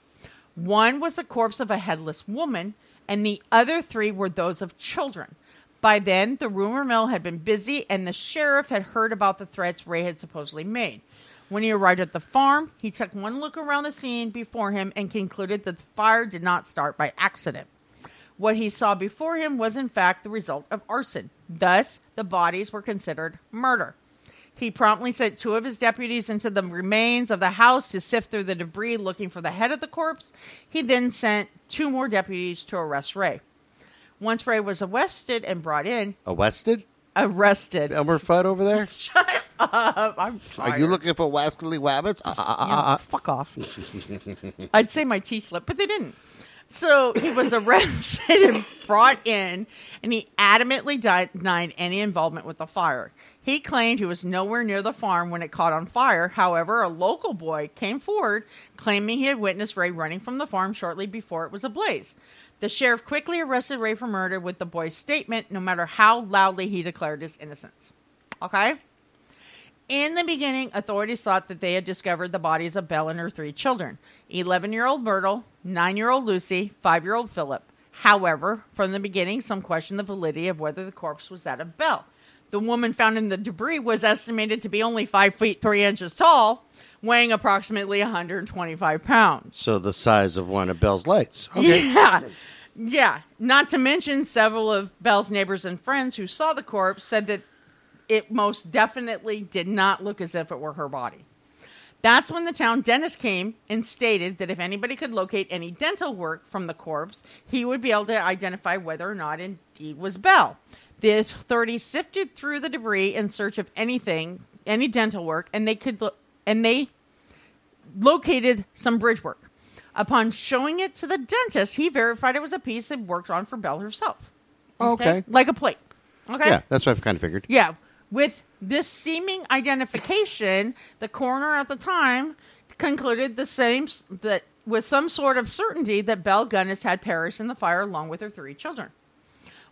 One was the corpse of a headless woman, and the other three were those of children. By then, the rumor mill had been busy, and the sheriff had heard about the threats Ray had supposedly made. When he arrived at the farm, he took one look around the scene before him and concluded that the fire did not start by accident. What he saw before him was, in fact, the result of arson. Thus, the bodies were considered murder. He promptly sent two of his deputies into the remains of the house to sift through the debris looking for the head of the corpse. He then sent two more deputies to arrest Ray. Once Ray was arrested and brought in, A Wested? arrested. Elmer Fudd over there? Shut up! I'm Are you looking for Wascally Wabbits? Uh, uh, uh, Yeah, uh, uh. fuck off. I'd say my T slipped, but they didn't. So he was arrested and brought in, and he adamantly denied any involvement with the fire. He claimed he was nowhere near the farm when it caught on fire. However, a local boy came forward claiming he had witnessed Ray running from the farm shortly before it was ablaze. The sheriff quickly arrested Ray for murder with the boy's statement, no matter how loudly he declared his innocence. Okay? In the beginning, authorities thought that they had discovered the bodies of Belle and her three children 11 year old Myrtle, 9 year old Lucy, 5 year old Philip. However, from the beginning, some questioned the validity of whether the corpse was that of Belle. The woman found in the debris was estimated to be only 5 feet 3 inches tall, weighing approximately 125 pounds. So the size of one of Belle's lights. Okay. Yeah. Yeah. Not to mention, several of Belle's neighbors and friends who saw the corpse said that it most definitely did not look as if it were her body. That's when the town dentist came and stated that if anybody could locate any dental work from the corpse, he would be able to identify whether or not indeed was Belle. The authorities sifted through the debris in search of anything, any dental work, and they could lo- and they located some bridge work. Upon showing it to the dentist, he verified it was a piece that worked on for Belle herself. Okay. Like a plate. Okay. Yeah, that's what I've kind of figured. Yeah. With this seeming identification, the coroner at the time concluded the same that with some sort of certainty that Belle Gunness had perished in the fire along with her three children.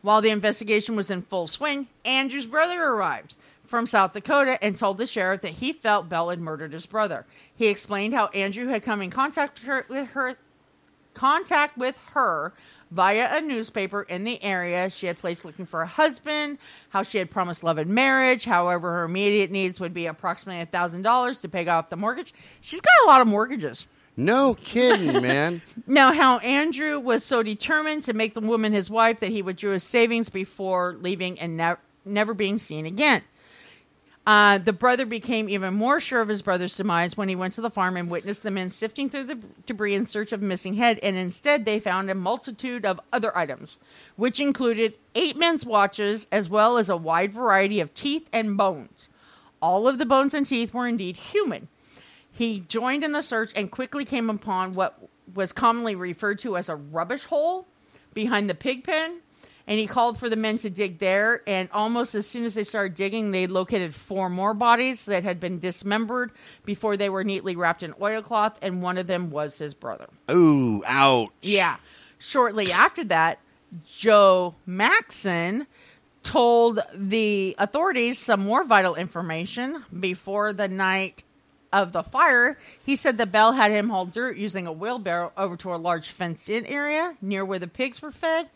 While the investigation was in full swing, Andrew's brother arrived from South Dakota and told the sheriff that he felt Belle had murdered his brother. He explained how Andrew had come in contact with her, with her contact with her via a newspaper in the area. She had placed looking for a husband, how she had promised love and marriage. However, her immediate needs would be approximately $1,000 to pay off the mortgage. She's got a lot of mortgages. No kidding, man. Now, how Andrew was so determined to make the woman his wife that he withdrew his savings before leaving and ne- never being seen again. Uh, the brother became even more sure of his brother's demise when he went to the farm and witnessed the men sifting through the debris in search of missing head, and instead they found a multitude of other items, which included eight men's watches as well as a wide variety of teeth and bones. All of the bones and teeth were indeed human. He joined in the search and quickly came upon what was commonly referred to as a rubbish hole behind the pig pen. And he called for the men to dig there. And almost as soon as they started digging, they located four more bodies that had been dismembered before they were neatly wrapped in oilcloth. And one of them was his brother. Ooh, ouch. Yeah. Shortly after that, Joe Maxon told the authorities some more vital information before the night of the fire. He said the Belle had him haul dirt using a wheelbarrow over to a large fenced in area near where the pigs were fed.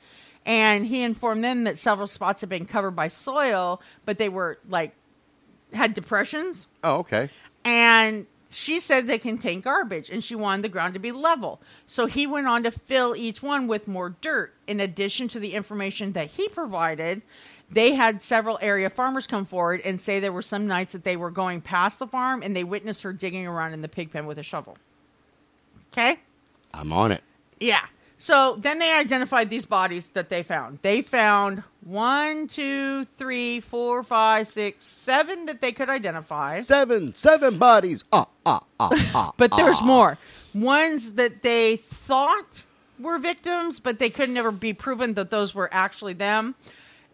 And he informed them that several spots had been covered by soil, but they were like had depressions Oh, okay. and she said they contained garbage and she wanted the ground to be level. So he went on to fill each one with more dirt. In addition to the information that he provided, they had several area farmers come forward and say there were some nights that they were going past the farm and they witnessed her digging around in the pig pen with a shovel. Okay? I'm on it. Yeah. So then they identified these bodies that they found. They found one, two, three, four, five, six, seven that they could identify. Seven, seven bodies. Ah, ah, ah, ah. But there's ah. more. Ones that they thought were victims, but they could never be proven that those were actually them.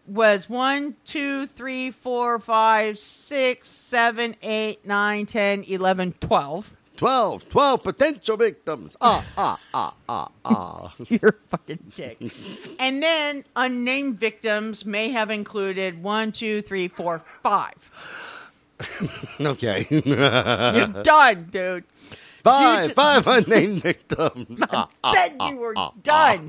Was one, two, three, four, five, six, seven, eight, nine, ten, eleven, twelve. 12, 12 potential victims. Ah, ah, ah, ah, ah. You're a fucking dick. and then unnamed victims may have included one, two, three, four, five. okay. You're done, dude. Five, to- five unnamed victims. Ah, said you were done.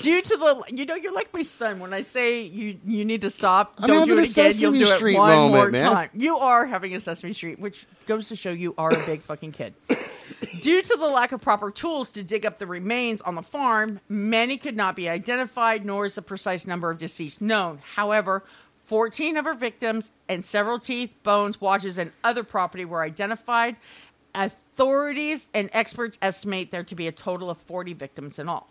Due to the, you know, you're like my son. When I say you you need to stop, I'm don't do it a again. You'll do it Street one moment, more man. time. You are having a Sesame Street, which goes to show you are a big fucking kid. Due to the lack of proper tools to dig up the remains on the farm, many could not be identified, nor is the precise number of deceased known. However, 14 of her victims and several teeth, bones, watches, and other property were identified. Authorities and experts estimate there to be a total of 40 victims in all.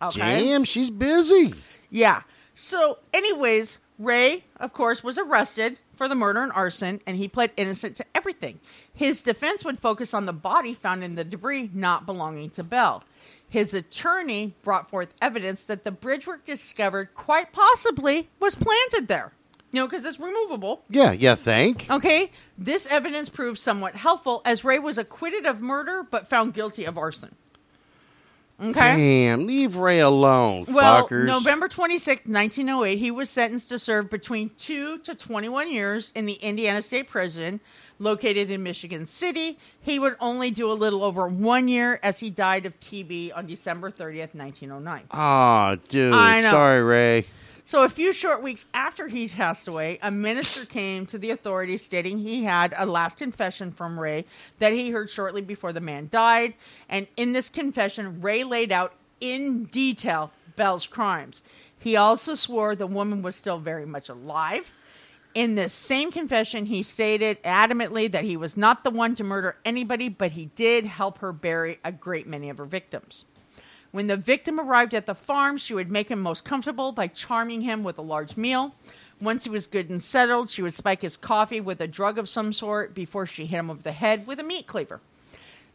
Okay. Damn, she's busy. Yeah. So, anyways, Ray, of course, was arrested for the murder and arson, and he pled innocent to everything. His defense would focus on the body found in the debris not belonging to Belle. His attorney brought forth evidence that the bridge work discovered quite possibly was planted there. You know, because it's removable. Yeah, yeah, thank. Okay, this evidence proved somewhat helpful as Ray was acquitted of murder but found guilty of arson. Okay. Damn, leave Ray alone, Well, fuckers. November 26, 1908, he was sentenced to serve between 2 to 21 years in the Indiana State Prison located in Michigan City. He would only do a little over 1 year as he died of TB on December 30th, 1909. Aw, dude. I know. Sorry, Ray. So, a few short weeks after he passed away, a minister came to the authorities stating he had a last confession from Ray that he heard shortly before the man died. And in this confession, Ray laid out in detail Belle's crimes. He also swore the woman was still very much alive. In this same confession, he stated adamantly that he was not the one to murder anybody, but he did help her bury a great many of her victims. When the victim arrived at the farm, she would make him most comfortable by charming him with a large meal. Once he was good and settled, she would spike his coffee with a drug of some sort before she hit him over the head with a meat cleaver.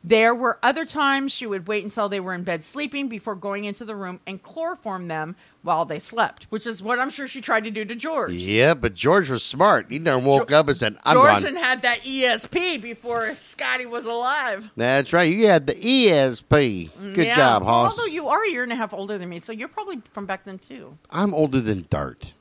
There were other times she would wait until they were in bed sleeping before going into the room and chloroform them while they slept, which is what I'm sure she tried to do to George. Yeah, but George was smart. He done woke Jo- up and said, I'm George gone. had that ESP before Scotty was alive. That's right. You had the ESP. Good Yeah. job, Hoss. Although you are a year and a half older than me, so you're probably from back then too. I'm older than dirt.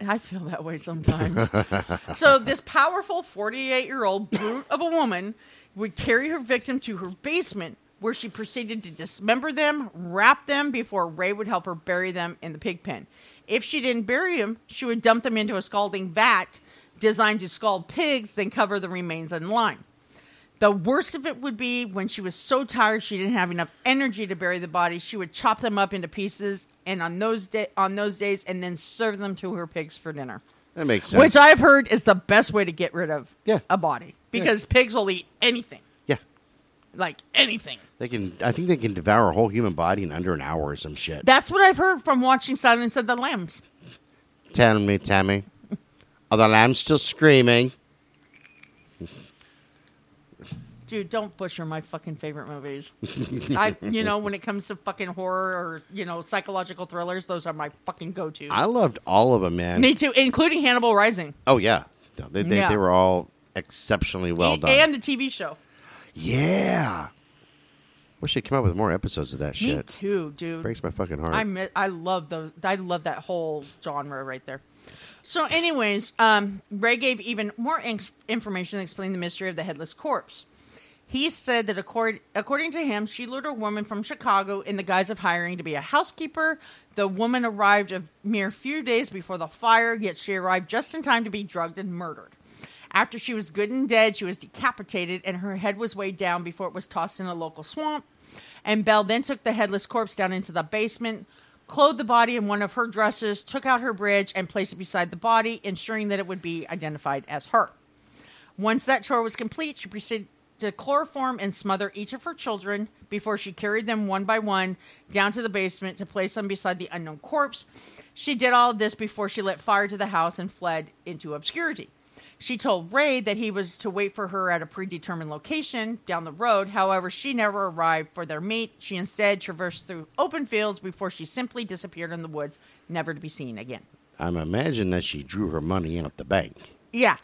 I feel that way sometimes. so this powerful 48-year-old brute of a woman would carry her victim to her basement where she proceeded to dismember them, wrap them before Ray would help her bury them in the pig pen. If she didn't bury them, she would dump them into a scalding vat designed to scald pigs, then cover the remains in lime. The worst of it would be when she was so tired she didn't have enough energy to bury the body. She would chop them up into pieces, and on those da- on those days, and then serve them to her pigs for dinner. That makes sense. Which I've heard is the best way to get rid of Yeah. a body because pigs will eat anything, yeah, like anything. they can. I think they can devour a whole human body in under an hour or some shit. That's what I've heard from watching Silence of the Lambs. Tell me, Tammy, are the lambs still screaming? Dude, don't butcher my fucking favorite movies. I, you know, when it comes to fucking horror or you know psychological thrillers, those are my fucking go-tos. I loved all of them, man. Me too, including Hannibal Rising oh yeah, they, they, Yeah. they were all exceptionally well done. and the TV show. yeah, wish they'd come up with more episodes of that Me shit. too, dude. Breaks my fucking heart. I mi- I love those. I love that whole genre right there. So, anyways, um, Ray gave even more inf- information to explain the mystery of the headless corpse. He said that accord- according to him, she lured a woman from Chicago in the guise of hiring to be a housekeeper. The woman arrived a mere few days before the fire, yet she arrived just in time to be drugged and murdered. After she was good and dead, she was decapitated and her head was weighed down before it was tossed in a local swamp. And Belle then took the headless corpse down into the basement, clothed the body in one of her dresses, took out her bridge, and placed it beside the body, ensuring that it would be identified as her. Once that chore was complete, she proceeded to chloroform and smother each of her children before she carried them one by one down to the basement to place them beside the unknown corpse. She did all of this before she lit fire to the house and fled into obscurity. She told Ray that he was to wait for her at a predetermined location down the road. However, she never arrived for their meet. She instead traversed through open fields before she simply disappeared in the woods, never to be seen again. I'm imagining that she drew her money in at the bank. Yeah.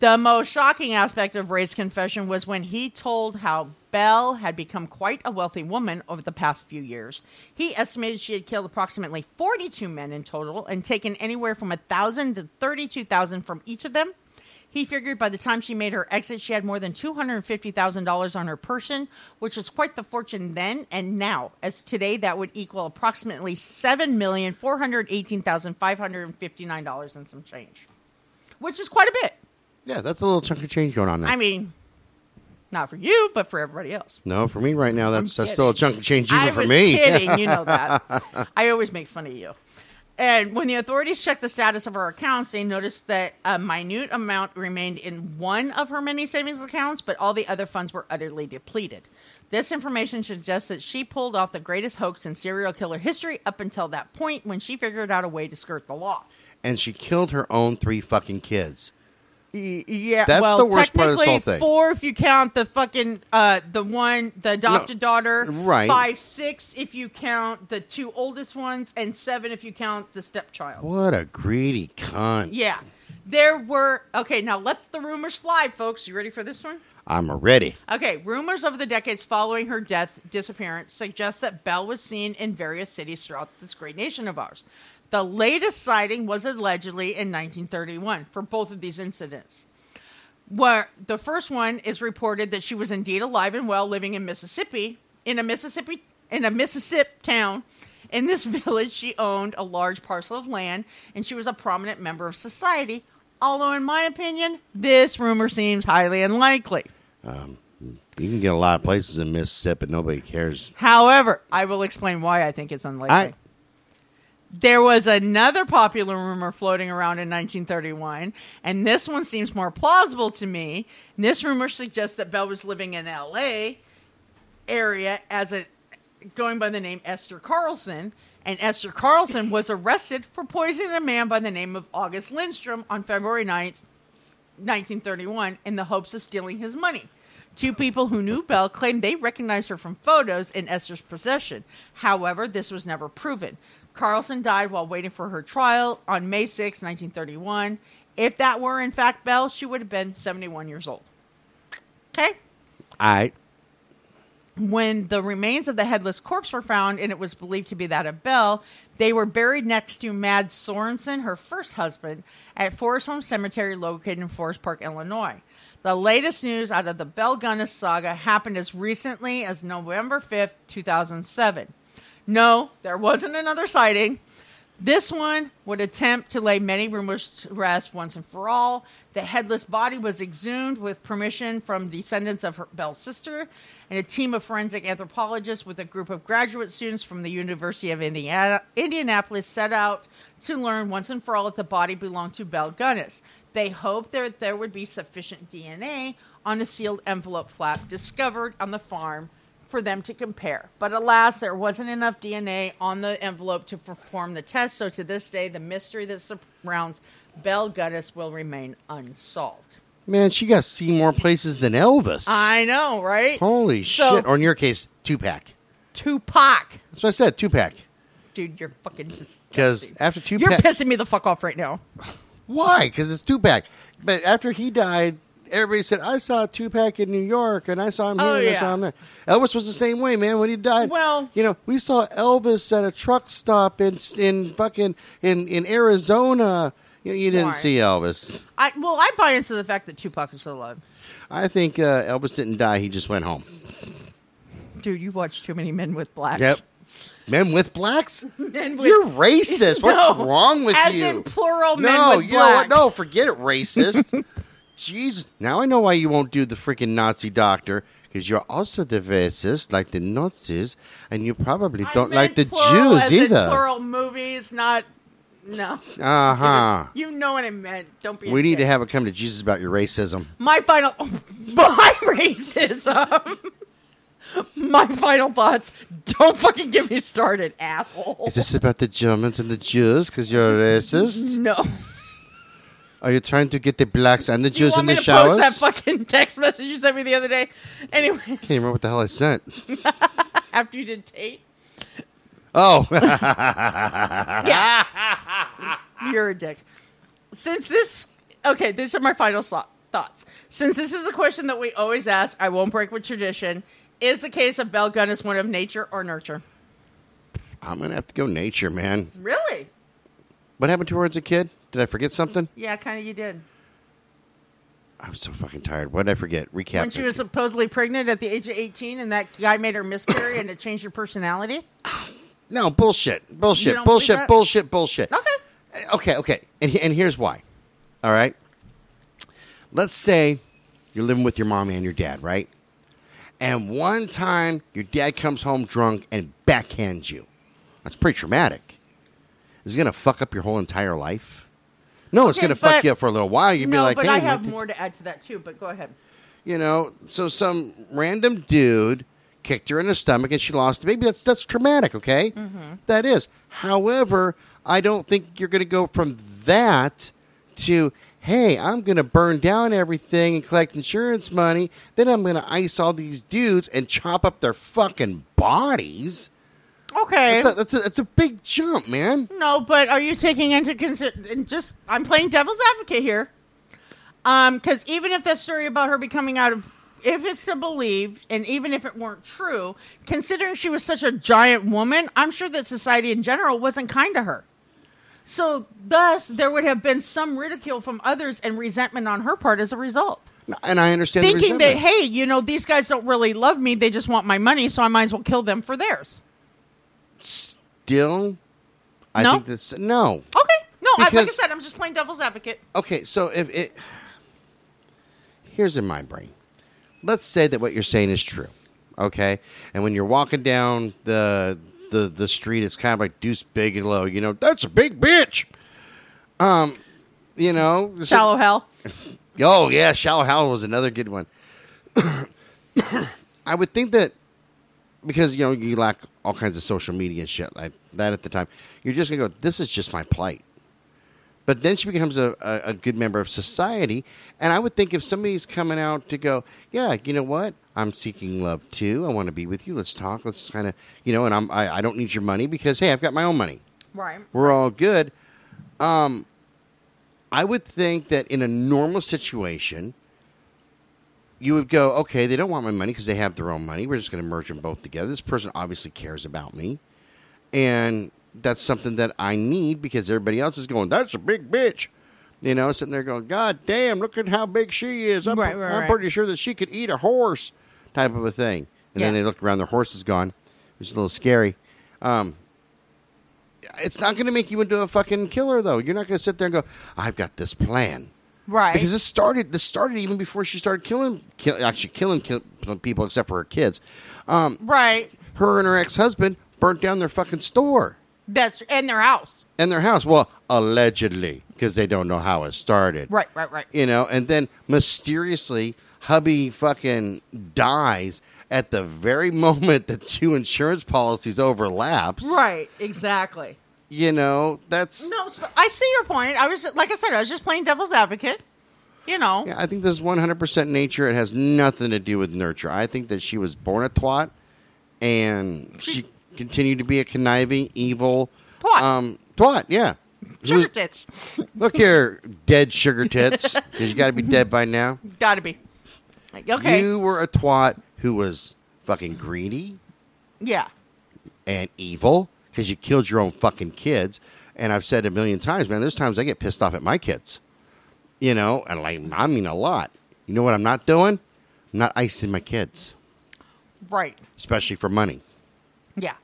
The most shocking aspect of Ray's confession was when he told how Belle had become quite a wealthy woman over the past few years. He estimated she had killed approximately 42 men in total and taken anywhere from a 1,000 to 32,000 from each of them. He figured by the time she made her exit, she had more than $250,000 on her person, which was quite the fortune then and now. As today, that would equal approximately $7,418,559 and some change, which is quite a bit. Yeah, that's a little chunk of change going on there. I mean, not for you, but for everybody else. no, for me right now, that's, that's still a chunk of change even I for was me. kidding, you know that. I always make fun of you. And when the authorities checked the status of her accounts, they noticed that a minute amount remained in one of her many savings accounts, but all the other funds were utterly depleted. This information suggests that she pulled off the greatest hoax in serial killer history up until that point when she figured out a way to skirt the law. and she killed her own three fucking kids. Yeah, That's well, the worst part of this technically whole thing. Four if you count the fucking uh the one the adopted daughter. right. Five, six if you count the two oldest ones, and seven if you count the stepchild. What a greedy cunt. Yeah, there were okay. Now let the rumors fly, folks. You ready for this one? I'm ready. Okay, rumors over the decades following her death disappearance suggest that Belle was seen in various cities throughout this great nation of ours. The latest sighting was allegedly in 1931 for both of these incidents. Where the first one is reported that she was indeed alive and well living in Mississippi, in a Mississippi in a Mississippi town. In this village, she owned a large parcel of land and she was a prominent member of society. Although, in my opinion, this rumor seems highly unlikely. Um, you can get a lot of places in Mississippi, and nobody cares. However, I will explain why I think it's unlikely. I- there was another popular rumor floating around in 1931, and this one seems more plausible to me. This rumor suggests that Belle was living in L.A. area as a going by the name Esther Carlson, and Esther Carlson was arrested for poisoning a man by the name of August Lindstrom on February 9th, 1931, in the hopes of stealing his money. Two people who knew Belle claimed they recognized her from photos in Esther's possession. However, this was never proven. Carlson died while waiting for her trial on May 6, 1931. If that were in fact Belle, she would have been 71 years old. Okay? All right. when the remains of the headless corpse were found and it was believed to be that of Belle, they were buried next to Mads Sorensen, her first husband, at Forest Home Cemetery located in Forest Park, Illinois. The latest news out of the Belle Gunness saga happened as recently as November 5th, 2007. No, there wasn't another sighting. This one would attempt to lay many rumors to rest once and for all. The headless body was exhumed with permission from descendants of her, Belle's sister, and a team of forensic anthropologists with a group of graduate students from the University of Indiana, Indianapolis set out to learn once and for all that the body belonged to Belle Gunness. They hoped that there would be sufficient DNA on a sealed envelope flap discovered on the farm for them to compare. But alas, there wasn't enough DNA on the envelope to perform the test, so to this day, the mystery that surrounds Belle Gunness will remain unsolved. Man, she got to see more places than Elvis. I know, right? Holy So- shit! Or in your case, two pack. Tupac. That's what I said, two pack. Dude, you're fucking disgusting. Because after two You're pissing me the fuck off right now. why? Because it's two pack. But after he died, everybody said, "I saw Tupac in New York, and I saw him here, Oh, and I saw him there." Elvis was the same way, man. When he died, Well- you know, we saw Elvis at a truck stop in in fucking in in Arizona. You, you didn't see Elvis. I well, I buy into the fact that Tupac is still alive. I think uh, Elvis didn't die. He just went home. Dude, you watch too many men with blacks. Yep. Men with blacks? Men with, You're racist. What's No, wrong with as you? As in plural men no, with you know what? No, forget it, racist. Jeez. Now I know why you won't do the freaking Nazi doctor. Because you're also the racist, like the Nazis, and you probably don't like the plural Jews either. plural movies, not no. Uh huh. You know what I meant. Don't be. We need to have a come to Jesus about your racism. my final my racism. my final thoughts. Don't fucking get me started, asshole. Is this about the Germans and the Jews? Because you're racist? no. Are you trying to get the blacks and the Do you Jews want in me the to showers? post that fucking text message you sent me the other day? Anyway, I Can't remember what the hell I sent. after you did Tate, Oh, you're a dick. Since this, okay, these are my final so- thoughts. Since this is a question that we always ask, I won't break with tradition. Is the case of Belle Gunness one of nature or nurture? I'm gonna have to go nature, man. Really? What happened to her as a kid? Did I forget something? Yeah, kind of. You did. I'm so fucking tired. What did I forget? Recap. When she was supposedly pregnant at the age of 18 and that guy made her miscarry and it changed her personality? no bullshit, bullshit, bullshit, bullshit, bullshit. Okay. Eh, okay, okay, and and here's why. All right. Let's say you're living with your mom and your dad, right? And one time your dad comes home drunk and backhands you. That's pretty traumatic. Is it gonna fuck up your whole entire life? No, it's Okay, gonna fuck but- you up for a little while. You'd be no, like, but hey, I have the- more to add to that too, but go ahead. You know, so some random dude kicked her in the stomach and she lost the baby. That's that's traumatic, okay? Mm-hmm. That is. However, I don't think you're going to go from that to hey, I'm going to burn down everything and collect insurance money. Then I'm going to ice all these dudes and chop up their fucking bodies. Okay. That's a, that's a, that's a big jump, man. No, but are you taking into consideration? Just I'm playing devil's advocate here, um, because even if that story about her becoming out of, if it's to believe, and even if it weren't true, considering she was such a giant woman, I'm sure that society in general wasn't kind to her. So, thus, there would have been some ridicule from others and resentment on her part as a result. And I understand the Thinking that, hey, you know, these guys don't really love me; they just want my money, so I might as well kill them for theirs. Still, I No? think this no. Okay, no, I, like I Because- said, I'm just playing devil's advocate. Okay, so if it here's in my brain. Let's say that what you're saying is true. Okay? And when you're walking down the the the street, it's kind of like Deuce Bigalow, you know, that's a big bitch. Um, you know, so- Shallow hell. Oh yeah, Shallow Hal was another good one. I would think that because you know you lack all kinds of social media and shit like that at the time, you're just gonna go, "This is just my plight." But then she becomes a, a, a good member of society, and I would think if somebody's coming out to go, "Yeah, you know what? I'm seeking love too. I want to be with you. Let's talk. Let's kind of, you know, and I'm I, I don't need your money because hey, I've got my own money." Right. we're all good. Um, I would think that in a normal situation, you would go, okay, they don't want my money because they have their own money. We're just going to merge them both together. This person obviously cares about me, and that's something that I need because everybody else is going, that's a big bitch. You know, sitting there going, God damn, look at how big she is. I'm, Right, right, I'm right. pretty sure that she could eat a horse, type of a thing. And then they look around, their horse is gone. It's a little scary. Um, it's not going to make you into a fucking killer, though. You're not going to sit there and go, "I've got this plan." Right. Because this started. This started even before she started killing, kill, actually killing kill, people, except for her kids. Um, right. her and her ex husband burnt down their fucking store That's in their house. and their house. Well, allegedly, because they don't know how it started. Right, right, right. You know, and then mysteriously, hubby fucking dies at the very moment the two insurance policies overlaps. Right, exactly. You know, that's. No, so I see your point. I was like I said, I was just playing devil's advocate. You know. Yeah, I think this is 100% nature. It has nothing to do with nurture. I think that she was born a twat and she continued to be a conniving, evil. Twat. Um, twat, yeah. Sugar tits. Look here, dead sugar tits, because you got to be dead by now. Gotta be. Like, okay. You were a twat who was fucking greedy yeah. and evil because you killed your own fucking kids. And I've said a million times, man, there's times I get pissed off at my kids. You know, and like, I mean a lot. You know what I'm not doing? I'm not icing my kids, Right. especially for money. Yeah.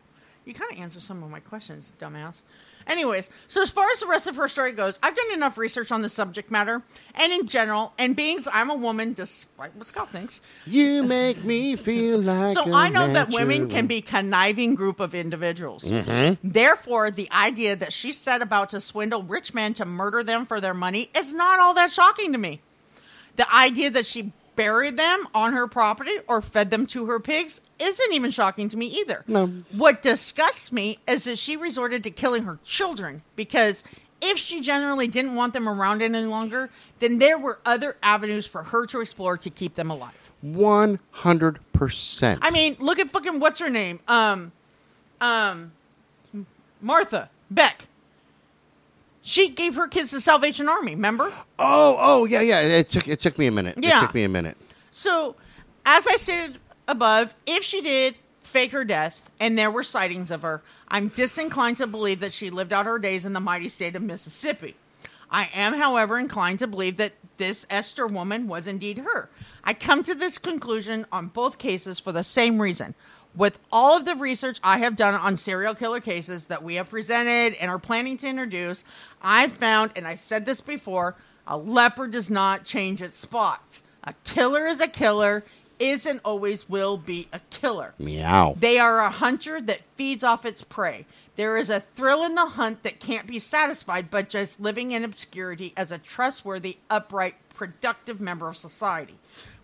You kind of answer some of my questions, dumbass. Anyways, so as far as the rest of her story goes, I've done enough research on the subject matter, and in general, and being I'm a woman, despite what Scott thinks, You make me feel like so I know that women can be conniving group of individuals. Mm-hmm. Therefore, the idea that she set about to swindle rich men to murder them for their money is not all that shocking to me. The idea that she buried them on her property or fed them to her pigs isn't even shocking to me either. No. What disgusts me is that she resorted to killing her children because if she generally didn't want them around any longer, then there were other avenues for her to explore to keep them alive. 100%. I mean, look at fucking what's her name? Um, um, Martha Beck. She gave her kids to Salvation Army. Remember? oh, oh, yeah, yeah. It took, it took me a minute. Yeah. It took me a minute. So, as I stated above, if she did fake her death and there were sightings of her, I'm disinclined to believe that she lived out her days in the mighty state of Mississippi. I am, however, inclined to believe that this Esther woman was indeed her. I come to this conclusion on both cases for the same reason. With all of the research I have done on serial killer cases that we have presented and are planning to introduce, I've found, and I said this before, a leopard does not change its spots. A killer is a killer, is and always will be a killer. Meow. They are a hunter that feeds off its prey. There is a thrill in the hunt that can't be satisfied by just living in obscurity as a trustworthy, upright, productive member of society.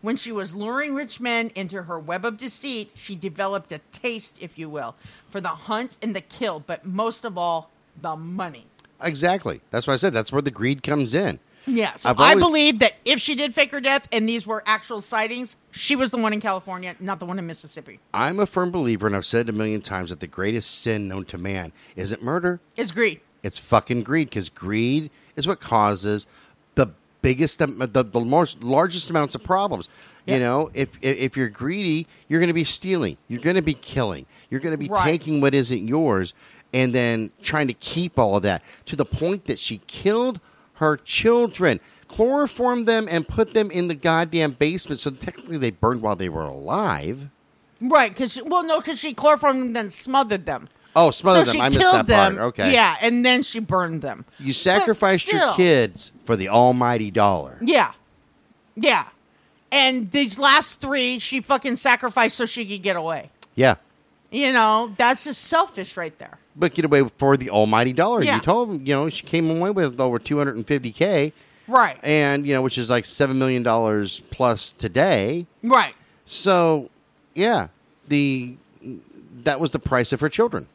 When she was luring rich men into her web of deceit, she developed a taste, if you will, for the hunt and the kill, but most of all, the money. Exactly. That's what I said. That's where the greed comes in. Yeah, so I've I believe that if she did fake her death and these were actual sightings, she was the one in California, not the one in Mississippi. I'm a firm believer, and I've said it a million times, that the greatest sin known to man isn't murder, It's greed. it's fucking greed, because greed is what causes the biggest, am- the, the most largest amounts of problems. Yeah. You know, if, if if you're greedy, you're going to be stealing, you're going to be killing, you're going to be Right. taking what isn't yours, and then trying to keep all of that to the point that she killed her children, chloroformed them, and put them in the goddamn basement. So technically, they burned while they were alive. Right, because well, no, because she chloroformed them, then smothered them. Oh, smothered so them. I missed that them. part. Okay. Yeah, and then she burned them. You sacrificed your kids for the almighty dollar. Yeah, yeah. And these last three, she fucking sacrificed so she could get away. Yeah. You know, that's just selfish right there. But get away for the almighty dollar. Yeah. You told them, you know, she came away with over 250K, Right, and, you know, which is like $7 million plus today. right. So, yeah, the that was the price of her children.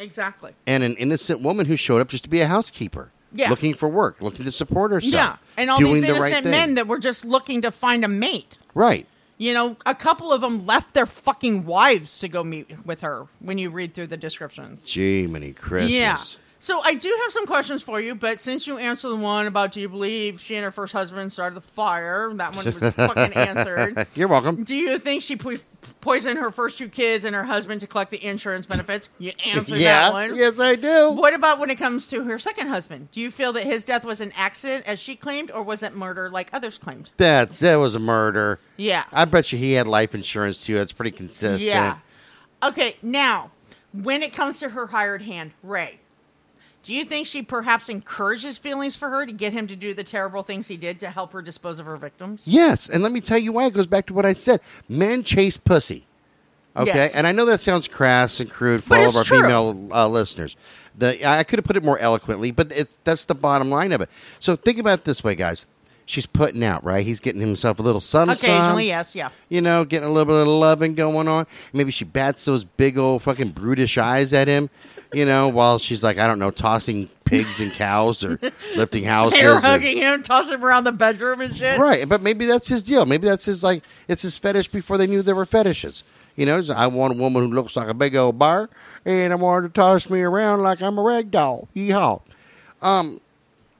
Exactly. And an innocent woman who showed up just to be a housekeeper. Yeah. Looking for work, looking to support herself. Yeah, and all these the right innocent men that were just looking to find a mate. Right. You know, a couple of them left their fucking wives to go meet with her when you read through the descriptions. Gee, many Christmas. Yeah. So I do have some questions for you, but since you answered the one about do you believe she and her first husband started the fire, that one was fucking answered. You're welcome. Do you think she po- poisoned her first two kids and her husband to collect the insurance benefits? You answered yeah. that one. Yes, I do. What about when it comes to her second husband? Do you feel that his death was an accident, as she claimed, or was it murder, like others claimed? That's that was a murder. Yeah. I bet you he had life insurance too. That's pretty consistent. Yeah. Okay, now, when it comes to her hired hand, Ray, Do you think she perhaps encourages feelings for her to get him to do the terrible things he did to help her dispose of her victims? Yes, and let me tell you why. It goes back to what I said. Men chase pussy. Okay, Yes. and I know that sounds crass and crude for But all of our true. female uh, listeners. The I could have put it more eloquently, but it's that's the bottom line of it. So think about it this way, guys. She's putting out, right? He's getting himself a little some Occasionally, yes, yeah. you know, getting a little bit of loving going on. Maybe she bats those big old fucking brutish eyes at him, you know, while she's like, I don't know, tossing pigs and cows or lifting houses. Hair or- hugging him, tossing him around the bedroom and shit. Right, but maybe that's his deal. Maybe that's his like it's his fetish before they knew there were fetishes. You know, I want a woman who looks like a big old bar, and I want her to toss me around like I'm a rag doll. Yeehaw. Um,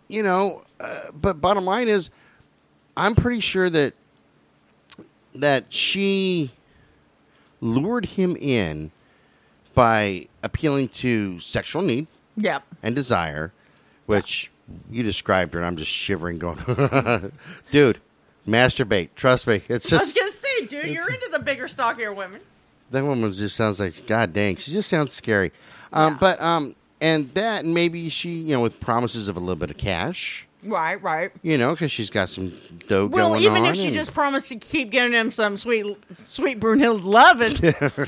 you know, uh, but bottom line is, I'm pretty sure that that she lured him in by appealing to sexual need Yep. and desire, which you described her, and I'm just shivering, going, dude, masturbate. Trust me, it's I was just gonna say, dude, you're into the bigger, stockier women. that woman just sounds like god dang. She just sounds scary. Um. But um, and that, and maybe she, you know, with promises of a little bit of cash, Right, right. you know, because she's got some dough Well, going even if she and- just promised to keep giving him some sweet, sweet Brunhilde loving,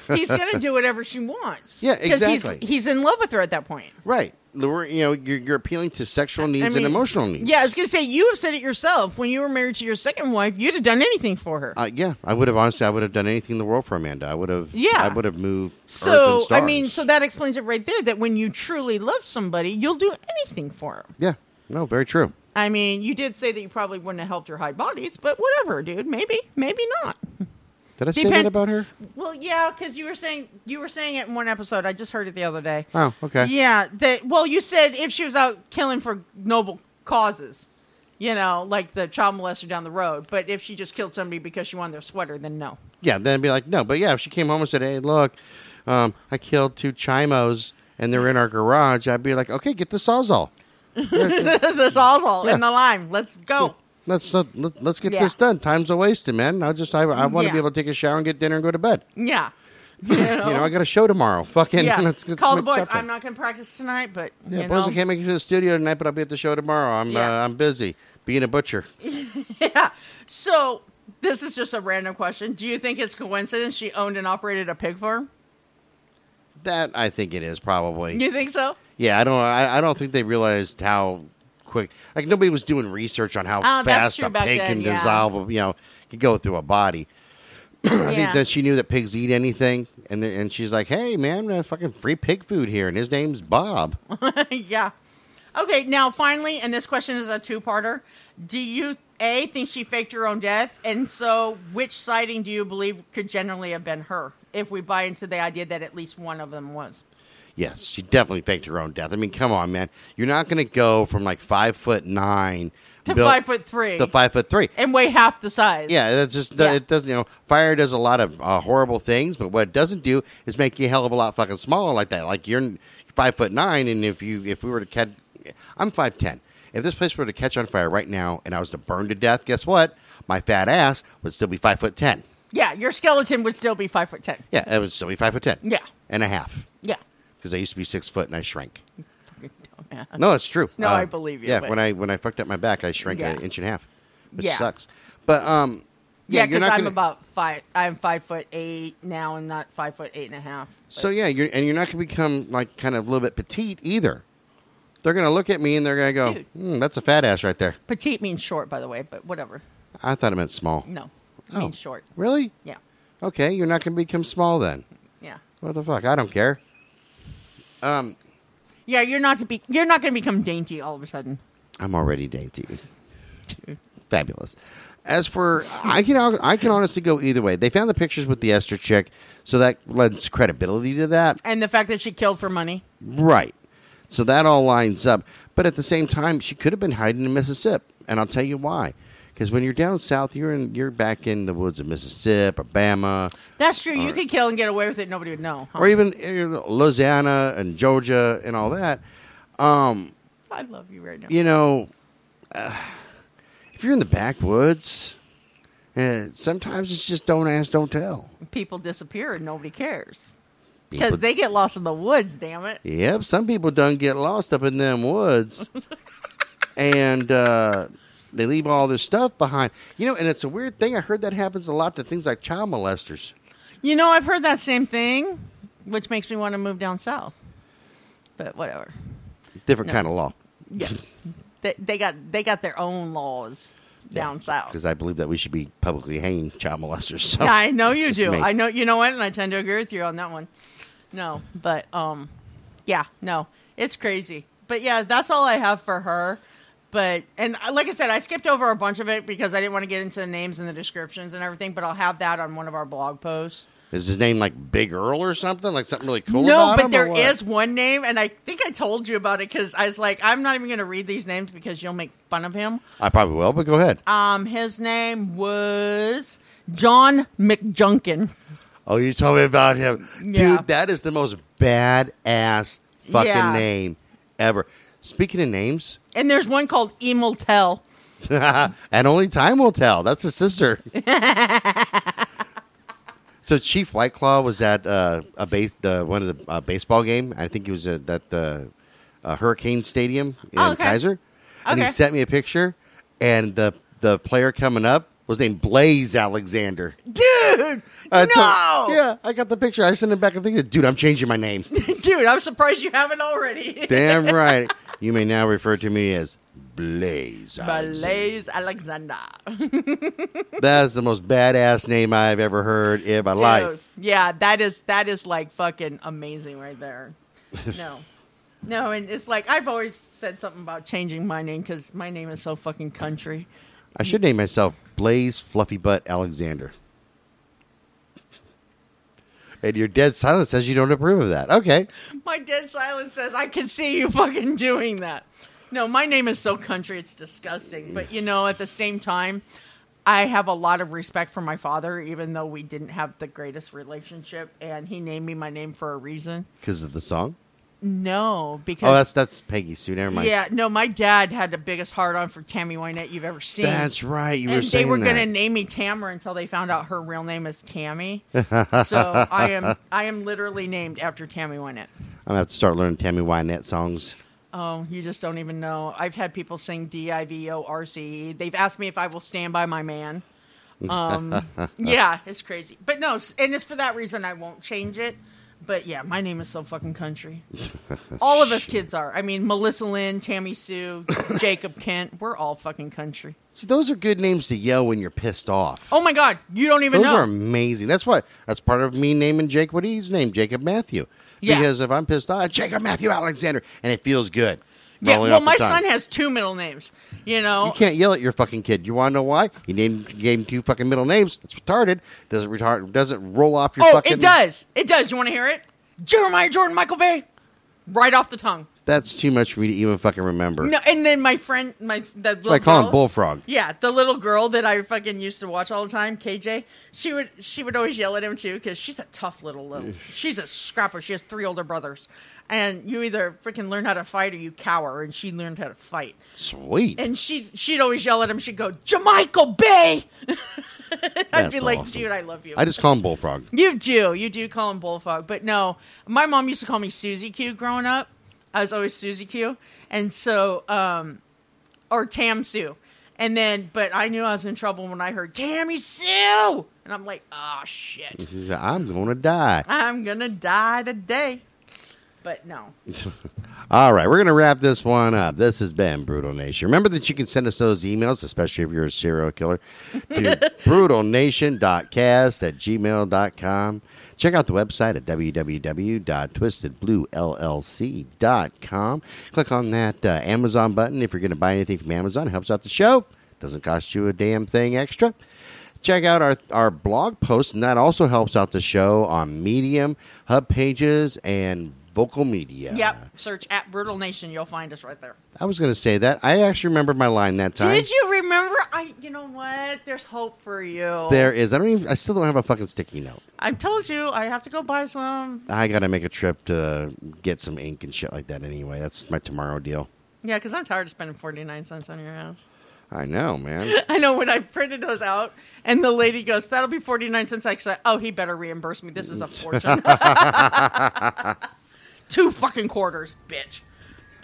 he's gonna do whatever she wants. Yeah, exactly. He's, he's in love with her at that point. right, lure, you know, you're, you're appealing to sexual needs mean, and emotional needs. Yeah, I was gonna say you have said it yourself. When you were married to your second wife, you'd have done anything for her. Uh, yeah, I would have honestly, I would have done anything in the world for Amanda. I would have, Yeah. I would have moved. earth so I mean, so that explains it right there. That when you truly love somebody, you'll do anything for them. yeah, no, very true. I mean, you did say that you probably wouldn't have helped her hide bodies, but whatever, dude. Maybe, maybe not. Did I say Depend- that about her? Well, yeah, because you were saying you were saying it in one episode. I just heard it the other day. Oh, okay. Yeah, that. Well, you said if she was out killing for noble causes, you know, like the child molester down the road. But if she just killed somebody because she wanted their sweater, then no. Yeah, then I'd be like, no. But yeah, if she came home and said, hey, look, um, I killed two chimos and they're in our garage, I'd be like, okay, get the sawzall. the sawzall Yeah. and the lime. Let's go. Let's let, let, us get Yeah. this done. Time's a wasted, man. I just I, I want to Yeah. be able to take a shower and get dinner and go to bed. Yeah. You know, You know, I got a show tomorrow. Fucking yeah. let's, let's Call the boys. supper. I'm not going to practice tonight, but Yeah, boys, know. I can't make it to the studio tonight, but I'll be at the show tomorrow. I'm uh, I'm busy being a butcher. Yeah. So this is just a random question. Do you think it's coincidence she owned and operated a pig farm? That I think it is probably. You think so? Yeah, I don't. I, I don't think they realized how quick. Like nobody was doing research on how Oh, that's fast true a back pig then, can yeah. dissolve. You know, can go through a body. I think that she knew that pigs eat anything, and then, and she's like, "Hey, man, uh, fucking free pig food here," and his name's Bob. yeah. Okay, now finally, and this question is a two-parter. Do you a think she faked her own death, and so which sighting do you believe could generally have been her? If we buy into the idea that at least one of them was. yes, she definitely faked her own death. I mean, come on, man, you're not going to go from like five foot nine To built- five foot three. to five foot three. and weigh half the size. Yeah, that's just Yeah. it doesn't. You know, fire does a lot of uh, horrible things, but what it doesn't do is make you a hell of a lot fucking smaller like that. Like you're five foot nine, and if you if we were to catch, I'm five ten. If this place were to catch on fire right now and I was to burn to death, guess what? My fat ass would still be five foot ten. Yeah, your skeleton would still be five foot ten. Yeah, it would still be five foot ten. Yeah. and a half Yeah. because I used to be six foot and I shrank. No, it's true. No, I believe you, Yeah, but- when I when I fucked up my back, I shrank Yeah. an inch and a half, which Yeah. sucks. But um, Yeah, yeah, because not I'm gonna, about five. I'm five foot eight now, and not five foot eight and a half. So yeah, you're and you're not going to become like kind of a little bit petite either. They're going to look at me and they're going to go, Dude. hmm, "That's a fat ass right there." Petite means short, by the way, but whatever. I thought it meant small. No, it Oh. short. Really? Yeah, Okay, you're not going to become small then. yeah, What the fuck? I don't care. Um, yeah. You're not to be. You're not going to become dainty all of a sudden. I'm already dainty. Fabulous. As for I can I can honestly go either way. They found the pictures with the Esther chick, so that lends credibility to that. And the fact that she killed for money. Right. So that all lines up. But at the same time, she could have been hiding in Mississippi, and I'll tell you why. Because when you're down south, you're in you're back in the woods of Mississippi, Alabama, That's true. You Alright. could kill and get away with it. Nobody would know. huh? or even uh, Louisiana and Georgia and all that. Um, I love you right now. you know, uh, if you're in the backwoods, uh, sometimes it's just don't ask, don't tell. People disappear and nobody cares. because they get lost in the woods. Damn it! Yep, some people done get lost up in them woods, and uh, they leave all their stuff behind. You know, and it's a weird thing. I heard that happens a lot to things like child molesters. You know, I've heard that same thing, which makes me want to move down south. But whatever. Different No. kind of law, Yeah, they, they got they got their own laws down south. because I believe that we should be publicly hanging child molesters. So Yeah, I know you do. me. I know you know what, and I tend to agree with you on that one. No, but um, yeah, no, it's crazy. But yeah, that's all I have for her. But and like I said, I skipped over a bunch of it because I didn't want to get into the names and the descriptions and everything. But I'll have that on one of our blog posts. Is his name like Big Earl or something? Like something really cool? no, but there is one name, and I think I told you about it because I was like, I'm not even going to read these names because you'll make fun of him. I probably will, but go ahead. Um, his name was John McJunkin. Oh, you told me about him, Yeah. dude. That is the most badass fucking Yeah. name ever. Speaking of names, And there's one called Emil Tell. and only time will tell. That's his sister. so Chief White Claw was at uh, a base, the one of the uh, baseball game. I think he was at that uh, uh, Hurricane Stadium in Oh, okay. Keizer, and he sent me a picture, and the the player coming up was named Blaze Alexander. Dude, I no, yeah, I got the picture. I sent it back and thinking, dude, I'm changing my name. dude, I'm surprised you haven't already. Damn right. You may now refer to me as Blaze. Alexander. Blaze Alexander. That's the most badass name I've ever heard in my Dude, life. yeah, that is that is like fucking amazing right there. No. No, and it's like I've always said something about changing my name because my name is so fucking country. I should name myself Blaze Fluffy Butt Alexander. And your dead silence says you don't approve of that. Okay. My dead silence says I can see you fucking doing that. No, my name is so country, it's disgusting. But you know, at the same time, I have a lot of respect for my father, even though we didn't have the greatest relationship, and he named me my name for a reason. Because of the song? No, because Oh, that's that's Peggy Sue. Never mind. yeah, no, my dad had the biggest heart on for Tammy Wynette you've ever seen. That's right. You were and they were going to name me Tamara until they found out her real name is Tammy. so I am I am literally named after Tammy Wynette. I'm going to have to start learning Tammy Wynette songs. Oh, you just don't even know. I've had people sing D I V O R C E. They've asked me if I will stand by my man. Um, yeah, it's crazy. But no, and it's for that reason I won't change it. But yeah, my name is so fucking country. all of us kids are. I mean, Melissa Lynn, Tammy Sue, Jacob Kent, we're all fucking country. See, those are good names to yell when you're pissed off. Oh my God, you don't even Those know. Those are amazing. That's why. That's part of me naming Jake what he's named, Jacob Matthew. Yeah. Because if I'm pissed off, Jacob Matthew Alexander, and it feels good. Yeah, well, my son has two middle names. You know, You can't yell at your fucking kid. You want to know why? You named him two fucking middle names. It's retarded. Doesn't retard. Doesn't roll off your oh, fucking. it does. It does. You want to hear it? Jeremiah Jordan Michael Bay, right off the tongue. That's too much for me to even fucking remember. No, and then my friend, my the little I call him Bullfrog. Yeah, the little girl that I fucking used to watch all the time, KJ. She would she would always yell at him too because she's a tough little little. She's a scrapper. She has three older brothers, and you either freaking learn how to fight or you cower. And she learned how to fight. Sweet. And she she'd always yell at him. She'd go, "Jamichael Bay." I'd be like, awesome. "Dude, I love you." I just call him Bullfrog. You do. You do call him Bullfrog. But no, my mom used to call me Susie Q growing up. I was always Susie Q. And so, um, or Tam Sue. And then, but I knew I was in trouble when I heard Tammy Sue. And I'm like, oh, shit. I'm going to die. I'm going to die today. But no. All right, we're going to wrap this one up. This has been Brutal Nation. Remember that you can send us those emails, especially if you're a serial killer, to brutalnation.cast at gmail.com. Check out the website at www.twistedbluellc.com. Click on that uh, Amazon button if you're going to buy anything from Amazon. It helps out the show. Doesn't cost you a damn thing extra. Check out our, our blog post, and that also helps out the show on Medium, Hub Pages, and Vocal Media. Yep. Search at Brutal Nation. You'll find us right there. I was going to say that. I actually remembered my line that time. Did you remember? I. You know what? There's hope for you. There is. I don't even. I still don't have a fucking sticky note. I told you I have to go buy some. I got to make a trip to get some ink and shit like that. Anyway, that's my tomorrow deal. Yeah, because I'm tired of spending 49 cents on your house. I know, man. I know when I printed those out, and the lady goes, "That'll be forty nine cents." I said, "Oh, he better reimburse me. This is a fortune." Two fucking quarters, bitch.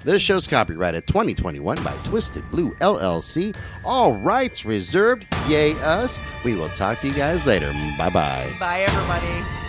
This show's copyrighted 2021 by Twisted Blue LLC. All rights reserved. Yay, us. We will talk to you guys later. Bye bye. Bye, everybody.